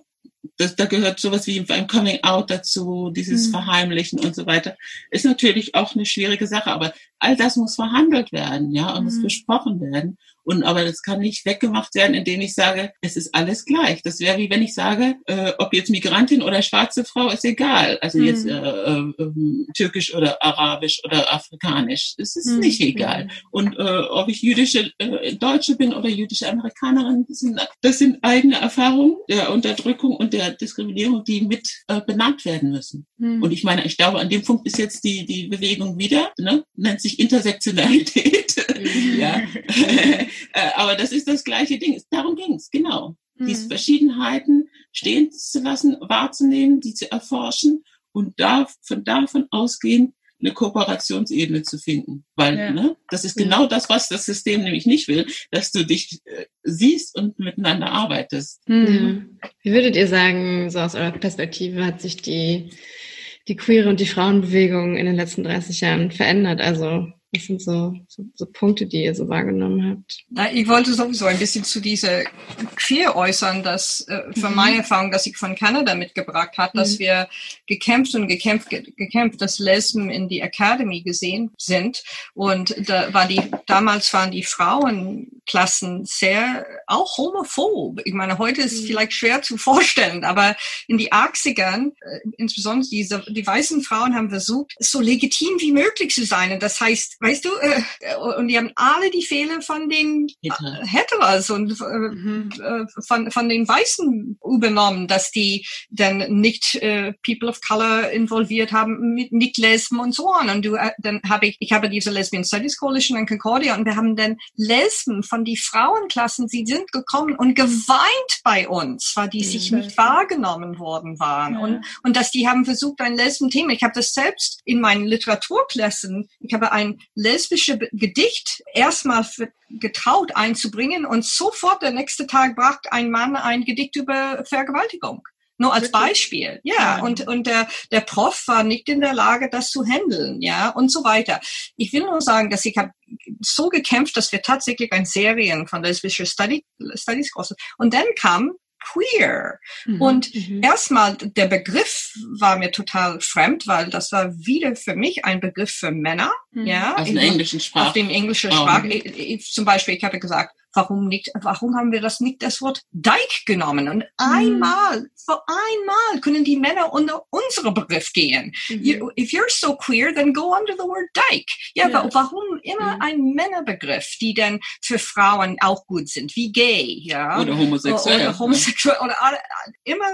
das, da gehört sowas wie ein Coming Out dazu, dieses mhm. Verheimlichen und so weiter. Ist natürlich auch eine schwierige Sache, aber all das muss verhandelt werden, ja, und mhm. muss besprochen werden. Und aber das kann nicht weggemacht werden, indem ich sage, es ist alles gleich. Das wäre wie wenn ich sage, äh, ob jetzt Migrantin oder schwarze Frau ist egal. Also mhm. jetzt äh, äh, türkisch oder arabisch oder afrikanisch. Es ist mhm. nicht egal. Und äh, ob ich jüdische äh, Deutsche bin oder jüdische Amerikanerin, das sind, das sind eigene Erfahrungen der Unterdrückung und der Diskriminierung, die mit äh, benannt werden müssen. Mhm. Und ich meine, ich glaube, an dem Punkt ist jetzt die, die Bewegung wieder, ne? nennt sich Intersektionalität. [laughs] Ja. [laughs] [laughs] Äh, aber das ist das gleiche Ding. Darum ging es, genau. Mhm. Diese Verschiedenheiten stehen zu lassen, wahrzunehmen, die zu erforschen und da, von davon ausgehend eine Kooperationsebene zu finden. Weil ja. ne, das ist genau das, was das System nämlich nicht will, dass du dich äh, siehst und miteinander arbeitest. Mhm. Wie würdet ihr sagen, so aus eurer Perspektive hat sich die, die queere und die Frauenbewegung in den letzten 30 Jahren verändert? Also was sind so, so, so, Punkte, die ihr so wahrgenommen habt? Na, ich wollte sowieso ein bisschen zu dieser Queer äußern, dass äh, von mhm. meiner Erfahrung, dass ich von Kanada mitgebracht hat, mhm. dass wir gekämpft und gekämpft, gekämpft, dass Lesben in die Academy gesehen sind. Und da war die, damals waren die Frauenklassen sehr auch homophob. Ich meine, heute ist es mhm. vielleicht schwer zu vorstellen, aber in die 80ern, äh, insbesondere diese, die weißen Frauen haben versucht, so legitim wie möglich zu sein. Und das heißt, weißt du, äh, und die haben alle die Fehler von den Hitler. Heteros und äh, mhm. äh, von, von den Weißen übernommen, dass die dann nicht äh, People of Color involviert haben, mit, mit Lesben und so on. Und du, äh, dann habe ich, ich habe diese Lesbian Studies Coalition in Concordia und wir haben dann Lesben von die Frauenklassen, sie sind gekommen und geweint bei uns, weil die mhm. sich nicht wahrgenommen worden waren. Ja. Und, und dass die haben versucht, ein Lesben-Thema. Ich habe das selbst in meinen Literaturklassen, ich habe ein lesbische Gedicht erstmal getraut einzubringen und sofort der nächste Tag brachte ein Mann ein Gedicht über Vergewaltigung. Nur als Beispiel, ja. Und, und der, der Prof war nicht in der Lage, das zu handeln, ja, und so weiter. Ich will nur sagen, dass ich habe so gekämpft, dass wir tatsächlich ein Serien von lesbische Study, Studies groß. Und dann kam queer. Mhm. Und mhm. erstmal, der Begriff war mir total fremd, weil das war wieder für mich ein Begriff für Männer. Mhm. Ja, auf der englischen Sprache. Auf dem englischen Sprache. Oh. Zum Beispiel, ich hatte gesagt, Warum nicht, warum haben wir das nicht das Wort Dike genommen? Und einmal, mhm. für einmal können die Männer unter unsere Begriff gehen. Mhm. You, if you're so queer, then go under the word Dike. Ja, ja. warum immer mhm. ein Männerbegriff, die dann für Frauen auch gut sind, wie gay, ja? Oder homosexuell. Oder homosexuell, oder immer,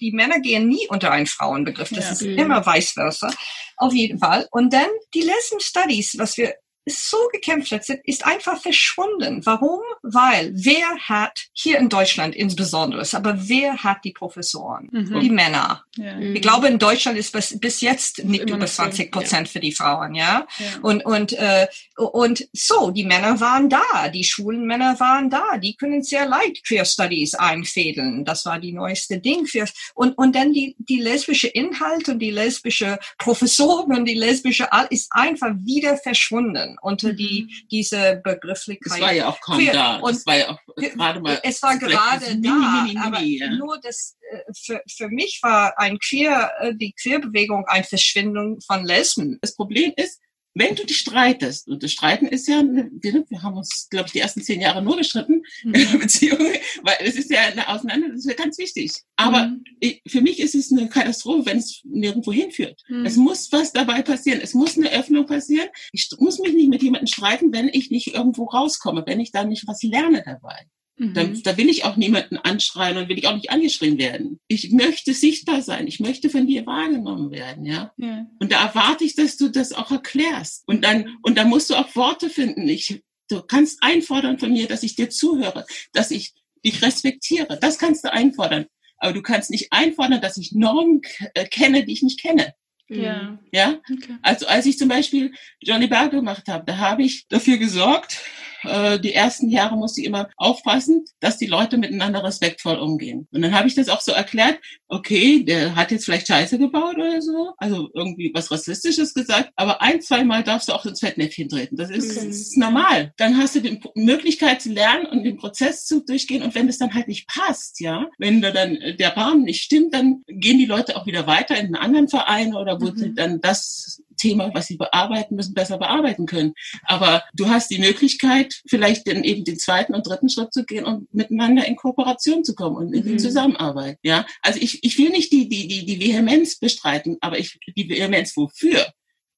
die Männer gehen nie unter einen Frauenbegriff. Das ja. ist immer vice versa. Auf jeden Fall. Und dann die Lesson Studies, was wir so gekämpft hat, ist einfach verschwunden. Warum? Weil wer hat, hier in Deutschland insbesondere, aber wer hat die Professoren? Mhm. Die Männer. Ja. Ich glaube, in Deutschland ist bis, bis jetzt nicht über 20 Prozent ja. für die Frauen, ja. ja. Und, und, äh, und so, die Männer waren da, die schwulen Männer waren da, die können sehr leicht Queer Studies einfädeln. Das war die neueste Ding für, und, und dann die, die lesbische Inhalt und die lesbische Professoren und die lesbische, ist einfach wieder verschwunden unter die, mhm. diese Begrifflichkeit. Es war ja auch kaum da. Und es war ja auch gerade mal. Es war gerade da, mini, mini, aber ja. nur das, äh, für, für mich war ein Queer, äh, die Queerbewegung ein Verschwindung von Lesben. Das Problem ist, wenn du dich streitest, und das Streiten ist ja, wir, wir haben uns, glaube ich, die ersten zehn Jahre nur gestritten mhm. [laughs] in der Beziehung, weil es ist ja eine Auseinandersetzung, das ist ja ganz wichtig. Aber mhm. ich, für mich ist es eine Katastrophe, wenn es nirgendwo hinführt. Mhm. Es muss was dabei passieren, es muss eine Öffnung passieren. Ich muss mich nicht mit jemandem streiten, wenn ich nicht irgendwo rauskomme, wenn ich da nicht was lerne dabei. Mhm. Da, da will ich auch niemanden anschreien und will ich auch nicht angeschrien werden. Ich möchte sichtbar sein. Ich möchte von dir wahrgenommen werden, ja. ja. Und da erwarte ich, dass du das auch erklärst. Und dann, und dann musst du auch Worte finden. Ich, du kannst einfordern von mir, dass ich dir zuhöre, dass ich dich respektiere. Das kannst du einfordern. Aber du kannst nicht einfordern, dass ich Normen äh, kenne, die ich nicht kenne. Ja. Ja? Okay. Also als ich zum Beispiel Johnny Bar gemacht habe, da habe ich dafür gesorgt, äh, die ersten Jahre musste ich immer aufpassen, dass die Leute miteinander respektvoll umgehen. Und dann habe ich das auch so erklärt, okay, der hat jetzt vielleicht Scheiße gebaut oder so, also irgendwie was Rassistisches gesagt, aber ein, zwei Mal darfst du auch ins Fettnäpfchen treten. Das ist, okay. das ist normal. Dann hast du die Möglichkeit zu lernen und den Prozess zu durchgehen. Und wenn es dann halt nicht passt, ja, wenn da dann der Rahmen nicht stimmt, dann gehen die Leute auch wieder weiter in einen anderen Verein oder wo mhm. sie dann das Thema, was sie bearbeiten müssen, besser bearbeiten können. Aber du hast die Möglichkeit, vielleicht dann eben den zweiten und dritten Schritt zu gehen und miteinander in Kooperation zu kommen und in die mhm. Zusammenarbeit. Ja, also ich, ich will nicht die, die, die, die Vehemenz bestreiten, aber ich, die Vehemenz wofür?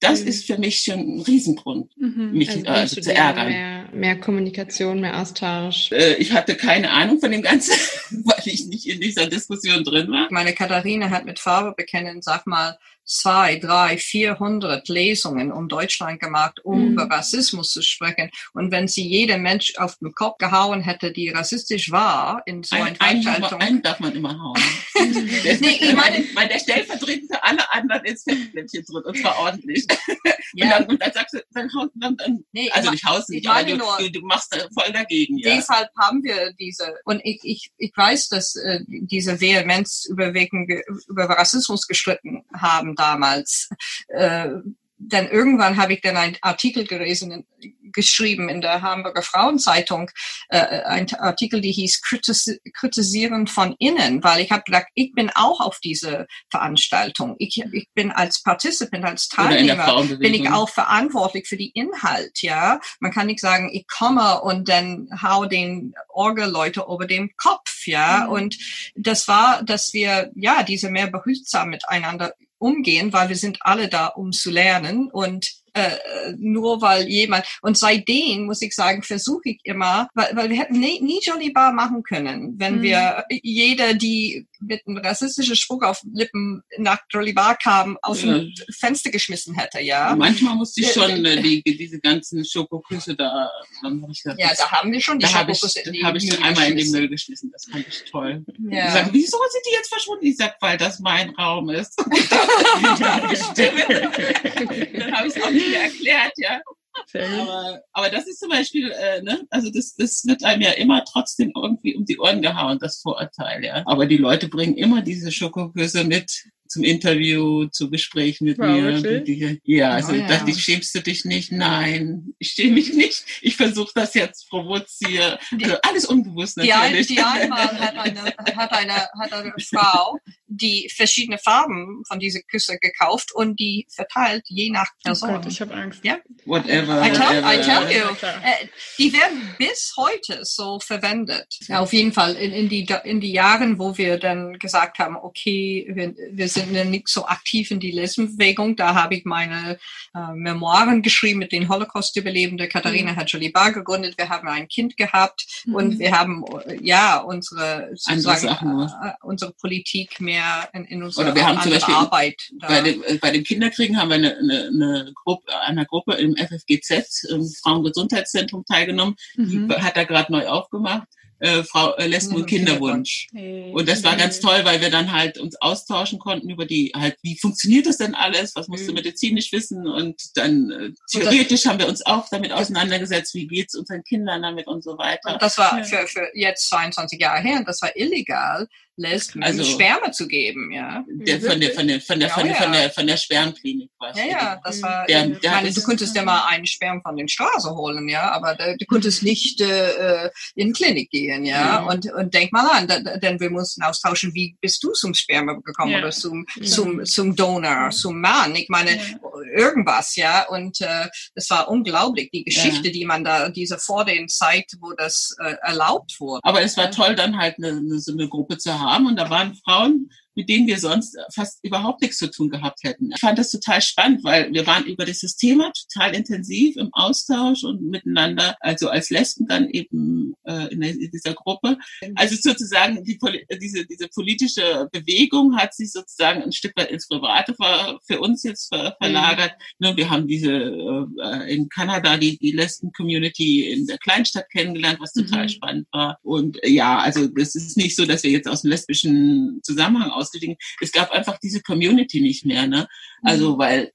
Das mhm. ist für mich schon ein Riesengrund, mhm. mich also, also zu ärgern. Mehr, mehr Kommunikation, mehr Austausch. Äh, ich hatte keine Ahnung von dem Ganzen, [laughs] weil ich nicht in dieser Diskussion drin war. Meine Katharina hat mit Farbe bekennen, sag mal, zwei, drei, vierhundert Lesungen um Deutschland gemacht, um mhm. über Rassismus zu sprechen. Und wenn sie jeder Mensch auf den Kopf gehauen hätte, die rassistisch war, in so einer Veranstaltung. Einen darf man immer hauen. [laughs] nee, ich meine, weil der stellvertretende alle anderen ins Fettnäpfchen drückt, und zwar ordentlich. Ja. Und, dann, und dann sagst du, dann haust dann, dann nee, also nicht haust nicht, aber du, nur, du, du, machst da voll dagegen. Ja. Deshalb haben wir diese, und ich, ich, ich weiß, dass äh, diese Vehemenz überwegen, über Rassismus gestritten haben damals. Äh, denn irgendwann habe ich dann einen Artikel gelesen, geschrieben in der Hamburger Frauenzeitung, äh, ein Artikel, die hieß Kritis Kritisieren von innen, weil ich habe gedacht, ich bin auch auf diese Veranstaltung. Ich, ich bin als Participant, als Teilnehmer, bin ich auch verantwortlich für die Inhalt, ja. Man kann nicht sagen, ich komme und dann hau den Orgelleute über dem Kopf, ja. Mhm. Und das war, dass wir, ja, diese mehr behutsam miteinander umgehen, weil wir sind alle da, um zu lernen und äh, nur weil jemand und seitdem muss ich sagen versuche ich immer weil, weil wir hätten nie, nie Jolly Bar machen können wenn mhm. wir jeder die mit einem rassistischen Spruch auf Lippen nach Jolly Bar kam aus ja. dem Fenster geschmissen hätte ja. Manchmal musste ich schon äh, die, diese ganzen Schokoküsse da dann hab ich gesagt, ja da haben wir schon die Schokoküsse habe ich, hab ich einmal in den Müll geschmissen. Das fand ich toll. Ja. ich sag, wieso sind die jetzt verschwunden? Ich sag weil das mein Raum ist. [laughs] [laughs] Dann habe ich auch mir erklärt, ja. Aber, aber das ist zum Beispiel, äh, ne, also das, das wird einem ja immer trotzdem irgendwie um die Ohren gehauen, das Vorurteil, ja. Aber die Leute bringen immer diese Schokoküsse mit zum Interview, zu Gesprächen mit wow, mir. Die, ja, also oh, ja. dachte ich, schämst du dich nicht? Nein, ich schäme mich nicht. Ich versuche das jetzt provoziere. Also alles unbewusst natürlich. Die, die [laughs] einmal hat eine, hat eine, hat eine Frau, die verschiedene Farben von dieser Küsse gekauft und die verteilt je nach Person. Oh Gott, ich habe Angst. Ja. Whatever. I tell, whatever. I tell you. Äh, die werden bis heute so verwendet. Ja, auf jeden Fall in, in, die, in die Jahren, wo wir dann gesagt haben, okay, wir, wir sind sind nicht so aktiv in die Lesbenbewegung. Da habe ich meine äh, Memoiren geschrieben mit den Holocaust-Überlebenden. Katharina mhm. hat Jolie Bar gegründet. Wir haben ein Kind gehabt mhm. und wir haben ja unsere sozusagen äh, unsere Politik mehr in, in unserer Oder wir haben zum Beispiel Arbeit. Bei dem, äh, bei dem Kinderkriegen haben wir eine, eine, eine Gruppe, einer Gruppe im FFGZ, im Frauengesundheitszentrum teilgenommen. Mhm. Die hat er gerade neu aufgemacht äh, Frau äh, Lesben- und Kinderwunsch. Und das war ganz toll, weil wir dann halt uns austauschen konnten über die, halt, wie funktioniert das denn alles? Was musst du mhm. medizinisch wissen? Und dann äh, theoretisch haben wir uns auch damit auseinandergesetzt, wie geht's unseren Kindern damit und so weiter. Und das war für, für jetzt 22 Jahre her, und das war illegal lässt, also, Sperma zu geben, ja. Der, von der, von der, von der, von der, von der, von der Spermklinik war Ja, ja, das war, der, der ich meine, du könntest ja mal einen Sperm von den Straße holen, ja, aber du konntest nicht äh, in die Klinik gehen, ja. ja. Und, und denk mal an, da, denn wir mussten austauschen, wie bist du zum Sperma gekommen ja. oder zum, zum, zum Donor, zum Mann. Ich meine, ja. irgendwas, ja. Und äh, das war unglaublich, die Geschichte, die man da, diese vor den Zeit, wo das äh, erlaubt wurde. Aber es war toll, dann halt eine, so eine Gruppe zu haben haben und da waren Frauen, mit denen wir sonst fast überhaupt nichts zu tun gehabt hätten. Ich fand das total spannend, weil wir waren über dieses Thema total intensiv im Austausch und miteinander, also als Lesben dann eben äh, in, dieser Gruppe. Also sozusagen die, diese, diese politische Bewegung hat sich sozusagen ein Stück weit ins Private für, für uns jetzt ver, verlagert. Mhm. Ne, wir haben diese äh, in Kanada die, die Lesben-Community in der Kleinstadt kennengelernt, was total mhm. spannend war. Und äh, ja, also das ist nicht so, dass wir jetzt aus dem lesbischen Zusammenhang ausgestiegen. Es gab einfach diese Community nicht mehr, ne? Also, mhm. weil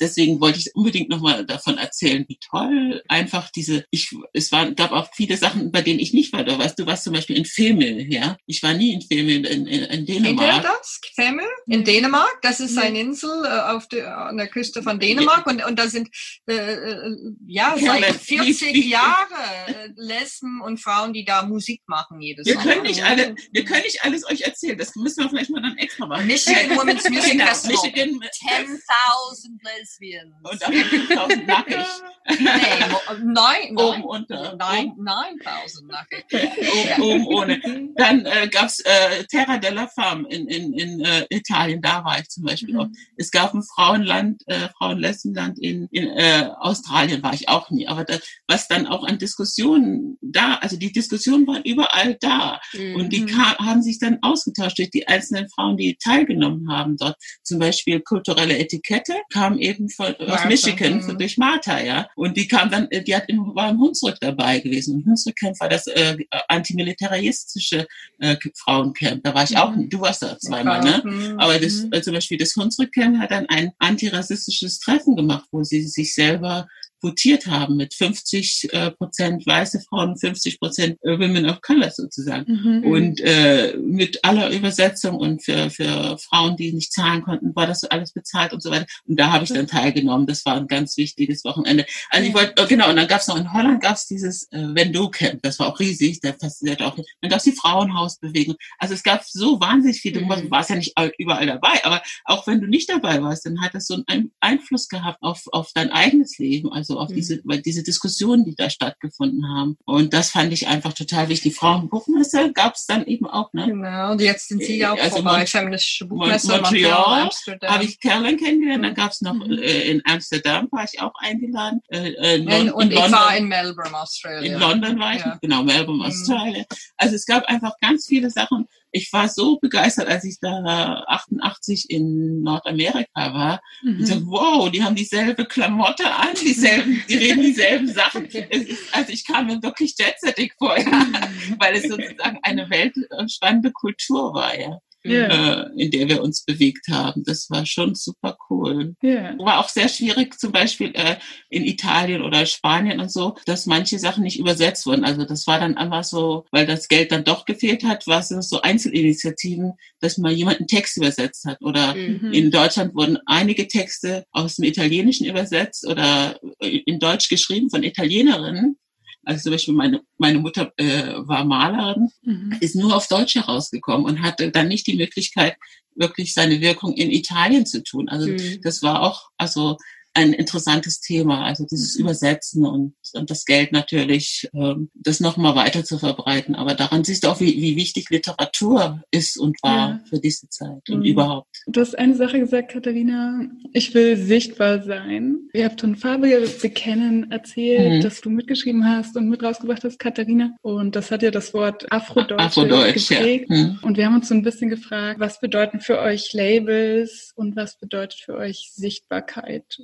deswegen wollte ich unbedingt nochmal davon erzählen, wie toll einfach diese, ich, es war, gab auch viele Sachen, bei denen ich nicht war. Da weißt du, warst zum Beispiel in Femel, ja? Ich war nie in Femel in, in, in Dänemark. Kennt ihr das? Femel? In Dänemark? Das ist eine Insel äh, auf der, an der Küste von Dänemark und, und da sind, äh, äh ja, seit 40 Jahren äh, Lesben und Frauen, die da Musik machen jedes wir Können nicht alle, wir können nicht alles euch erzählen. Das müssen wir vielleicht mal dann extra machen. Michigan Women's Music genau, Festival. Michigan, 10.000 Lesbians. Und dann 5.000 nackig. Nee, nein, oben unter. Nein, 9.000 nackig. oben, oben ohne. Dann äh, gab es äh, Terra della Femme in, in, in äh, Italien, da war ich zum Beispiel mhm. auch. Es gab ein Frauenland, äh, Frauenlessenland in, in äh, Australien, war ich auch nie. Aber das, was dann auch an Diskussionen da, also die Diskussionen waren überall da. Mhm. Und die mhm. kam, haben sich dann ausgetauscht durch die einzelnen Frauen, die teilgenommen haben dort. Zum Beispiel kulturelle Etikette kam eben von, aus Michigan, mhm. durch Martha, ja. Und die kam dann, die hat im, war im Hunsrück dabei gewesen. Und Hunsrück war das äh, antimilitaristische äh, Frauencamp. Da war ich auch, mhm. du warst da zweimal, ne? Mhm. Aber das, äh, zum Beispiel das Hunsrück hat dann ein antirassistisches Treffen gemacht, wo sie sich selber votiert haben mit 50 äh, Prozent weiße Frauen, 50 Prozent äh, Women of Color sozusagen. Mhm. Und äh, mit aller Übersetzung und für, für Frauen, die nicht zahlen konnten, war das alles bezahlt und so weiter. Und da habe ich dann teilgenommen. Das war ein ganz wichtiges Wochenende. Also ich wollte, äh, genau, und dann gab es noch in Holland gab es dieses äh, Vendo-Camp, das war auch riesig, der fasziniert auch. Dann gab es die Frauenhausbewegung. Also es gab so wahnsinnig viele, mhm. du warst ja nicht überall dabei, aber auch wenn du nicht dabei warst, dann hat das so einen Einfluss gehabt auf, auf dein eigenes Leben. Also so auf mhm. diese, weil diese Diskussionen, die da stattgefunden haben. Und das fand ich einfach total wichtig. Frauenbuchmesse gab es dann eben auch, ne? Genau, und jetzt sind sie ja auch also vorbei, feministische Buchmesse Mon Montreal, Montreal habe ich Caroline kennengelernt, dann gab es noch mhm. äh, in Amsterdam, war ich auch eingeladen. Äh, äh, in, und in ich war in Melbourne, Australia. In London war ich, ja. genau, Melbourne, mhm. Australia. Also es gab einfach ganz viele Sachen, ich war so begeistert, als ich da 88 in Nordamerika war. Mhm. Und so, wow, die haben dieselbe Klamotte an, dieselben, [laughs] die reden dieselben Sachen. Ist, also ich kam mir wirklich jetsettig vor, ja, mhm. weil es sozusagen eine weltspannende Kultur war, ja yeah. äh, in der wir uns bewegt haben. Das war schon super cool. Yeah. War auch sehr schwierig, zum Beispiel äh, in Italien oder Spanien und so, dass manche Sachen nicht übersetzt wurden. Also das war dann einfach so, weil das Geld dann doch gefehlt hat, war es so Einzelinitiativen, dass mal jemand einen Text übersetzt hat. Oder mhm. in Deutschland wurden einige Texte aus dem Italienischen übersetzt oder in Deutsch geschrieben von Italienerinnen. Also zum Beispiel meine, meine Mutter äh, war Malerin, mhm. ist nur auf Deutsch herausgekommen und hatte dann nicht die Möglichkeit, wirklich seine Wirkung in Italien zu tun. Also mhm. das war auch, also ein interessantes Thema, also dieses mhm. Übersetzen und, und das Geld natürlich, ähm, das nochmal weiter zu verbreiten. Aber daran siehst du auch, wie, wie wichtig Literatur ist und war ja. für diese Zeit und mhm. überhaupt. Du hast eine Sache gesagt, Katharina, ich will sichtbar sein. Ihr habt von Farbe bekennen erzählt, mhm. dass du mitgeschrieben hast und mit rausgebracht hast, Katharina. Und das hat ja das Wort Afrodeutsch, Afrodeutsch geprägt. Ja. Mhm. Und wir haben uns so ein bisschen gefragt, was bedeuten für euch Labels und was bedeutet für euch Sichtbarkeit?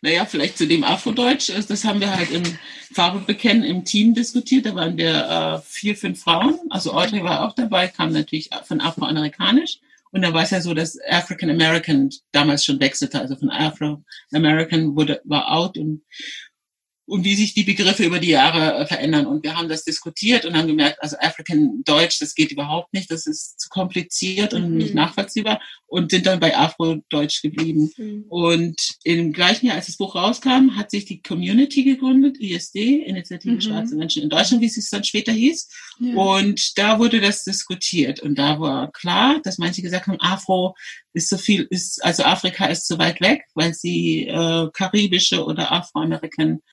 Naja, vielleicht zu dem Afrodeutsch, äh, das haben wir halt im Farbe bekennen im Team diskutiert. Da waren wir äh, vier, fünf Frauen. Also Audrey war auch dabei, kam natürlich von Afroamerikanisch. Und dann war es ja so, dass African American damals schon wechselte. Also von Afro American wurde, war out und und wie sich die Begriffe über die Jahre äh, verändern. Und wir haben das diskutiert und haben gemerkt, also African Deutsch, das geht überhaupt nicht, das ist zu kompliziert und mhm. nicht nachvollziehbar und sind dann bei Afro-Deutsch geblieben. Mhm. Und im gleichen Jahr, als das Buch rauskam, hat sich die Community gegründet, ISD, Initiative mhm. Schwarze Menschen in Deutschland, wie es dann später hieß. Ja. Und da wurde das diskutiert. Und da war klar, dass manche gesagt haben, Afro ist so viel, ist, also Afrika ist zu weit weg, weil sie äh, karibische oder Afroamerikan äh,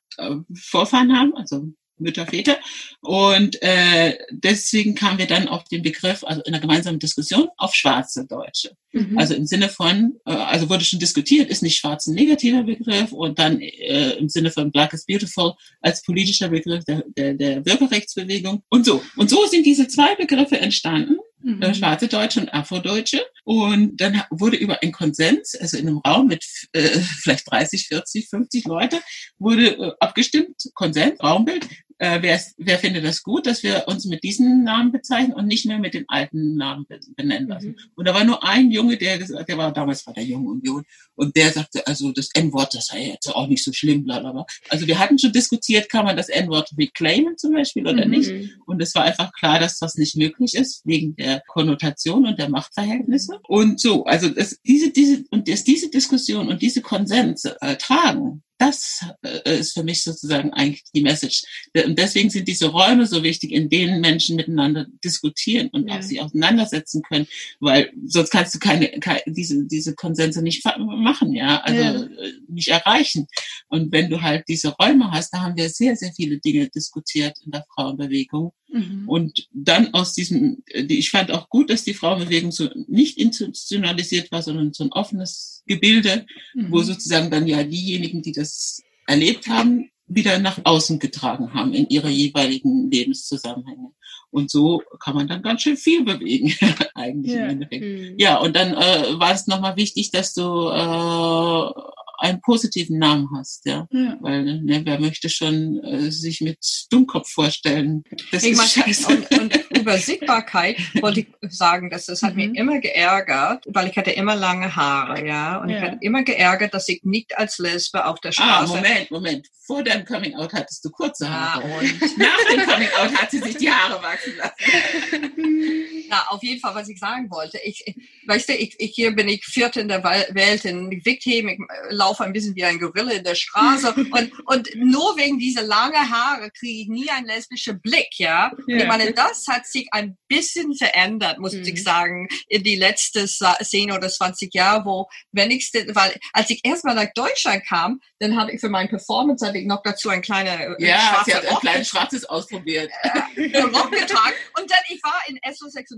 Vorfahren haben, also Mütter, Väter. Und äh, deswegen kamen wir dann auf den Begriff, also in einer gemeinsamen Diskussion, auf schwarze Deutsche. Mhm. Also im Sinne von, äh, also wurde schon diskutiert, ist nicht schwarz ein negativer Begriff und dann äh, im Sinne von Black is Beautiful als politischer Begriff der, der, der Bürgerrechtsbewegung und so. Und so sind diese zwei Begriffe entstanden mhm. Äh, schwarze Deutsche und Afrodeutsche. Und dann wurde über einen Konsens, also in einem Raum mit äh, [laughs] vielleicht 30, 40, 50 Leute, wurde äh, abgestimmt, Konsens, Raumbild, äh, wer, wer findet das gut, dass wir uns mit diesen Namen bezeichnen und nicht mehr mit den alten Namen benennen lassen. Mhm. Und da war nur ein Junge, der gesagt, der war damals war der Junge Union und der sagte, also das N-Wort, das sei jetzt auch nicht so schlimm, bla bla bla. Also wir hatten schon diskutiert, kann man das N-Wort reclaimen zum Beispiel oder mhm. nicht? Und es war einfach klar, dass das nicht möglich ist wegen der Konnotation und der Machtverhältnisse. Und so, also das, diese diese und dass diese Diskussion und diese Konsens äh, tragen, das äh, ist für mich sozusagen eigentlich die Message. Und deswegen sind diese Räume so wichtig, in denen Menschen miteinander diskutieren und ja. auch sich auseinandersetzen können, weil sonst kannst du keine, keine diese, diese Konsense nicht machen, ja, also ja. Äh, nicht erreichen. Und wenn du halt diese Räume hast, da haben wir sehr, sehr viele Dinge diskutiert in der Frauenbewegung. Mhm. Und dann aus diesem, ich fand auch gut, dass die Frauenbewegung so nicht institutionalisiert war, sondern so ein offenes Gebilde, mhm. wo sozusagen dann ja diejenigen, die das erlebt haben, wieder nach außen getragen haben in ihre jeweiligen Lebenszusammenhänge. Und so kann man dann ganz schön viel bewegen, [laughs] eigentlich ja. im Endeffekt. Mhm. Ja, und dann äh, war es nochmal wichtig, dass du äh, einen positiven Namen hast, ja. ja. Weil ne, wer möchte schon äh, sich mit Dummkopf vorstellen? Das ich ist scheiße. Und, und [laughs] über Sichtbarkeit wollte ich sagen, dass das hat mhm. mich immer geärgert, weil ich hatte immer lange Haare, ja. Und ja. ich hatte immer geärgert, dass ich nicht als Lesbe auf der ah, Straße. Ah, Moment, Moment. Vor deinem Coming Out hattest du kurze Haare. Ja, und nach dem Coming Out hat sie sich die Haare wachsen lassen. [laughs] Na, auf jeden Fall, was ich sagen wollte. Ich, weißt du, ich, ich hier bin ich viert in der Welt in Gewichtheben. Ich laufe ein bisschen wie ein Gorilla in der Straße. [laughs] und, und nur wegen dieser langen Haare kriege ich nie einen lesbischen Blick, ja. ja. Ich meine, das hat sich ein bisschen verändert, muss mhm. ich sagen, in die letzten 10 oder 20 Jahre, wo wenigstens, weil als ich erstmal nach Deutschland kam, dann habe ich für meine Performance ich noch dazu ein kleines äh, ja, sie hat ein kleines schwarzes ausprobiert. Äh, Rock getragen. Und dann ich war in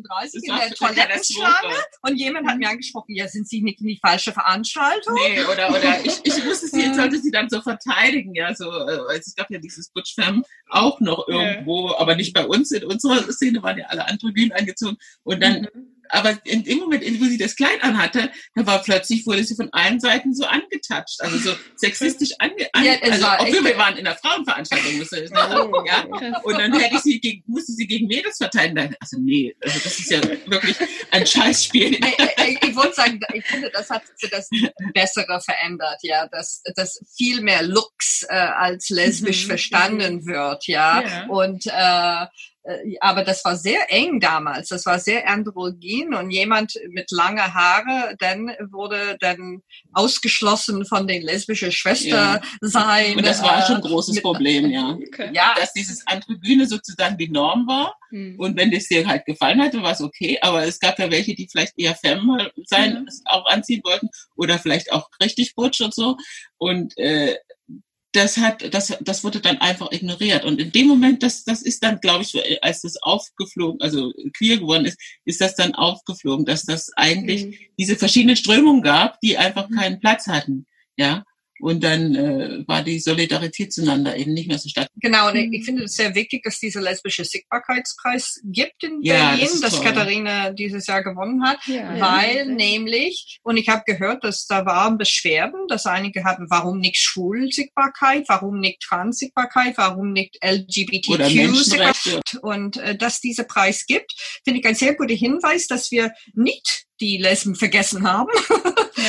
SO36 in der Toilettenschlange und jemand hat mir angesprochen, ja, sind Sie nicht in die falsche Veranstaltung? Nee, oder, oder [laughs] ich, ich wusste sie, jetzt sollte sie dann so verteidigen, ja, so, äh, es gab ja dieses Butch Fam auch noch irgendwo, ja. aber nicht bei uns, in unserer Szene waren ja alle androgyn angezogen und dann mhm aber in dem Moment, wo sie das Kleid anhatte, da war plötzlich, wurde sie von allen Seiten so angetatscht, also so sexistisch ange, an, ja, also, obwohl wir waren in der Frauenveranstaltung, musste ich sagen, oh, ja. Und dann hätte ich sie gegen, musste sie gegen Mädels verteidigen. Dann, also nee, also das ist ja wirklich ein Scheißspiel. [laughs] ich, ich, ich wollte sagen, ich finde, das hat für das Bessere verändert, ja, dass, dass viel mehr Looks äh, als lesbisch mhm. verstanden wird, ja. ja. Und äh, aber das war sehr eng damals. Das war sehr androgyn und jemand mit langer Haare dann wurde dann ausgeschlossen von den lesbischen Schwestern ja. sein. Und das war schon ein großes mit, Problem, ja. Okay. ja. Dass dieses Androgyne sozusagen die Norm war. Mhm. Und wenn das dir halt gefallen hatte, war es okay. Aber es gab ja welche, die vielleicht eher femme sein, mhm. auch anziehen wollten oder vielleicht auch richtig butch und so. Und äh, das hat, das, das wurde dann einfach ignoriert. Und in dem Moment, das, das ist dann, glaube ich, als das aufgeflogen, also queer geworden ist, ist das dann aufgeflogen, dass das eigentlich mhm. diese verschiedenen Strömungen gab, die einfach mhm. keinen Platz hatten. Ja. Und dann äh, war die Solidarität zueinander eben nicht mehr so stark. Genau, und ich, finde es sehr wichtig, dass dieser lesbische Sichtbarkeitspreis gibt in ja, Berlin, das dass Katharina dieses Jahr gewonnen hat, ja, weil ja. nämlich, und ich habe gehört, dass da waren Beschwerden, dass einige hatten, warum nicht Schwul-Sichtbarkeit, warum nicht Trans-Sichtbarkeit, warum nicht LGBTQ-Sichtbarkeit. Und äh, dass dieser Preis gibt, finde ich ein sehr guter Hinweis, dass wir nicht die Lesben vergessen haben, ja.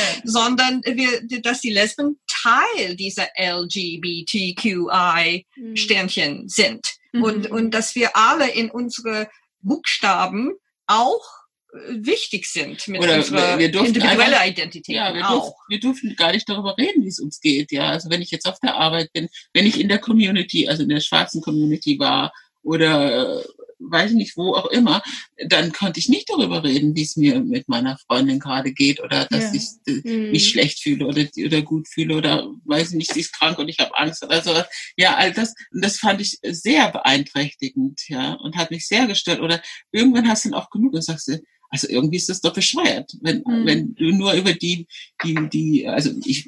[laughs] sondern wir, dass die Lesben Teil dieser LGBTQI-Sternchen mhm. sind. Mhm. Und, und dass wir alle in unsere Buchstaben auch äh, wichtig sind mit Oder unserer wir individuellen Identität. Ja, wir, auch. Durften, wir durften gar nicht darüber reden, wie es uns geht. Ja, also wenn ich jetzt auf der Arbeit bin, wenn ich in der Community, also in der schwarzen Community war oder weiß ich nicht, wo auch immer, dann konnte ich nicht darüber reden, wie es mir mit meiner Freundin gerade geht oder dass ja. ich äh, mhm. mich schlecht fühle oder, oder gut fühle oder weiß ich nicht, sie ist krank und ich habe Angst oder sowas. Ja, all das, das fand ich sehr beeinträchtigend, ja, und hat mich sehr gestört. Oder irgendwann hast du dann auch genug und sagst also irgendwie ist das doch bescheuert, wenn, mhm. wenn du nur über die, die, die, also ich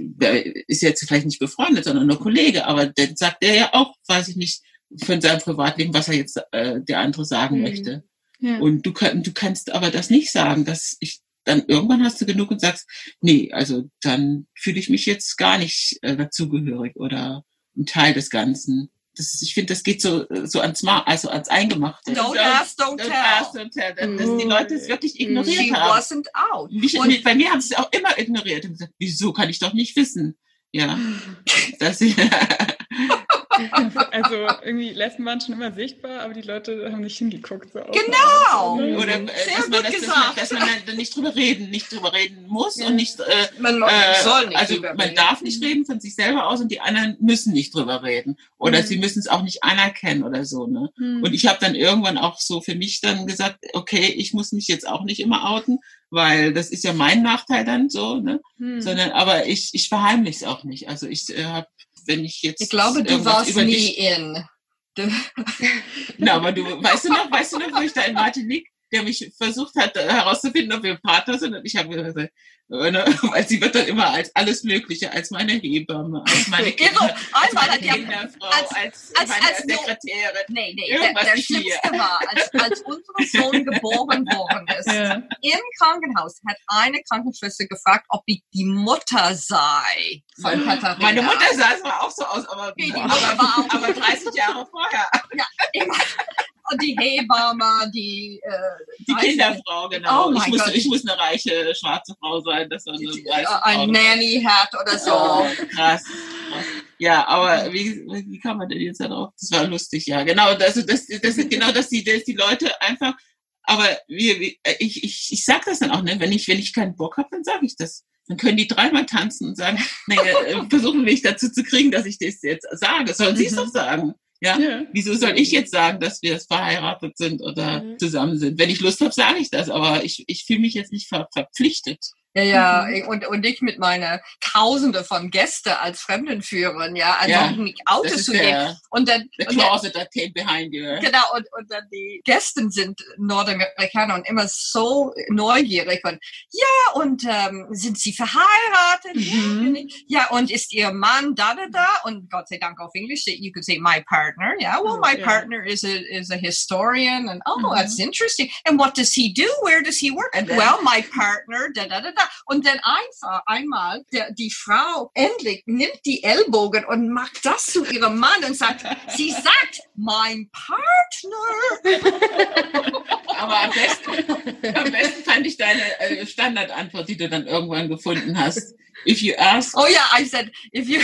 ist jetzt vielleicht nicht befreundet, sondern nur Kollege, aber dann sagt er ja auch, weiß ich nicht, von seinem Privatleben, was er jetzt äh, der andere sagen mhm. möchte. Ja. Und du, kann, du kannst aber das nicht sagen, dass ich dann irgendwann hast du genug und sagst, nee, also dann fühle ich mich jetzt gar nicht äh, dazugehörig oder ein Teil des Ganzen. das ich finde, das geht so, so ans, Ma also ans Eingemachte. Don't ask, don't, don't tell. Ask, don't tell. Dass, dass die Leute es wirklich ignoriert She haben. wasn't out. Mich, bei mir haben sie es auch immer ignoriert und gesagt, wieso kann ich doch nicht wissen? Ja. [sighs] das, [laughs] [laughs] also irgendwie Lesben waren schon immer sichtbar, aber die Leute haben nicht hingeguckt. So genau. Oder äh, dass, man, das, dass, man, dass man dann nicht drüber reden, nicht drüber reden muss ja. und nicht. Äh, man äh, soll nicht also man reden. darf nicht reden von sich selber aus und die anderen müssen nicht drüber reden oder mhm. sie müssen es auch nicht anerkennen oder so. Ne? Mhm. Und ich habe dann irgendwann auch so für mich dann gesagt, okay, ich muss mich jetzt auch nicht immer outen, weil das ist ja mein Nachteil dann so, ne? Mhm. Sondern aber ich ich verheimliche es auch nicht. Also ich äh, habe wenn ich jetzt. Ich glaube, du warst nie in. [laughs] Na, aber du, weißt du noch, weißt du noch, wo ich da in Martinique, der mich versucht hat herauszufinden, ob wir Partner sind, und ich habe gesagt, Ne? [laughs] Weil sie wird dann immer als alles Mögliche, als meine Hebamme, als meine [laughs] Kinder, genau. als meine Kinderfrau, als, als, als, meine als Sekretärin. Nee, nee, der, der Schlimmste war, als, als unser Sohn [laughs] geboren worden ist, ja. im Krankenhaus hat eine Krankenschwester gefragt, ob ich die Mutter sei von Katharina. Meine Mutter sah es auch so aus, aber, aber, aber 30 Jahre vorher. Ja, immer und die Hebamme, die äh, die Kinderfrau, genau. Oh ich, muss, ich muss eine reiche schwarze Frau sein, dass man eine reiche ein Nanny hat oder so. Oh, krass. Ja, aber wie, wie kann man denn jetzt darauf? Das war lustig, ja. Genau, das, das, das sind genau, dass die, dass die Leute einfach, aber wir, wir, ich, ich, ich sag das dann auch, ne, wenn ich, wenn ich keinen Bock habe, dann sage ich das. Dann können die dreimal tanzen und sagen, nee, äh, [laughs] versuchen mich dazu zu kriegen, dass ich das jetzt sage. Sollen sie es doch sagen. Ja? ja? Wieso soll ich jetzt sagen, dass wir verheiratet sind oder mhm. zusammen sind? Wenn ich Lust habe, sage ich das, aber ich, ich fühle mich jetzt nicht ver verpflichtet. Ja, ja, mhm. und, und ich mit meiner Tausende von Gästen als Fremdenführerin, ja, also ja, mich Autos zu gehen. Und dann, the closet that came behind you. Genau, und, und dann die Gäste sind Nordamerikaner und immer so neugierig und ja, und ähm, sind sie verheiratet? Mhm. Ja, und ist ihr Mann da, da, da? Und Gott sei Dank auf Englisch, you could say my partner. Yeah, well, my yeah. partner is a, is a historian and oh, mhm. that's interesting. And what does he do? Where does he work? Then, well, my partner, da, da, da, da. [laughs] Und dann einfach einmal der, die Frau endlich nimmt die Ellbogen und macht das zu ihrem Mann und sagt, [laughs] sie sagt, mein Partner. [laughs] Aber am besten, am besten fand ich deine äh, Standardantwort, die du dann irgendwann gefunden hast. If you ask. Oh yeah, I said if you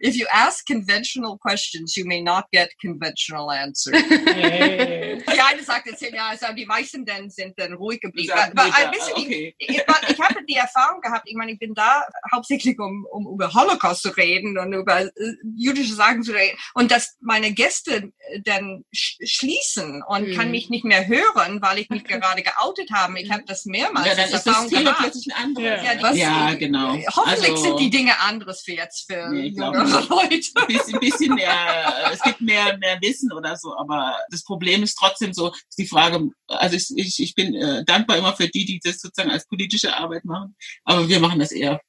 if you ask conventional questions, you may not get conventional answers. [laughs] Hey. Die eine sagt jetzt, ja, also die meisten dann sind dann ruhig geblieben. Aber, ein bisschen, okay. ich, ich, ich habe die Erfahrung gehabt, ich meine, ich bin da hauptsächlich, um, um über Holocaust zu reden und über äh, jüdische Sachen zu reden. Und dass meine Gäste dann sch schließen und hm. kann mich nicht mehr hören, weil ich mich [laughs] gerade geoutet habe. Ich habe das mehrmals ja, dann ist das Thema plötzlich ein anderes. Ja, ja, ja genau. Hoffentlich also, sind die Dinge anderes für jetzt für nee, jüngere Leute. Ein bisschen, bisschen mehr, es gibt mehr, mehr Wissen oder so, aber das Problem ist trotzdem so, die Frage, also ich, ich, ich bin äh, dankbar immer für die, die das sozusagen als politische Arbeit machen, aber wir machen das eher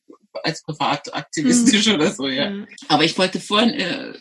als privataktivistisch mhm. [laughs] oder so, ja. Mhm. Aber ich wollte vorhin, äh,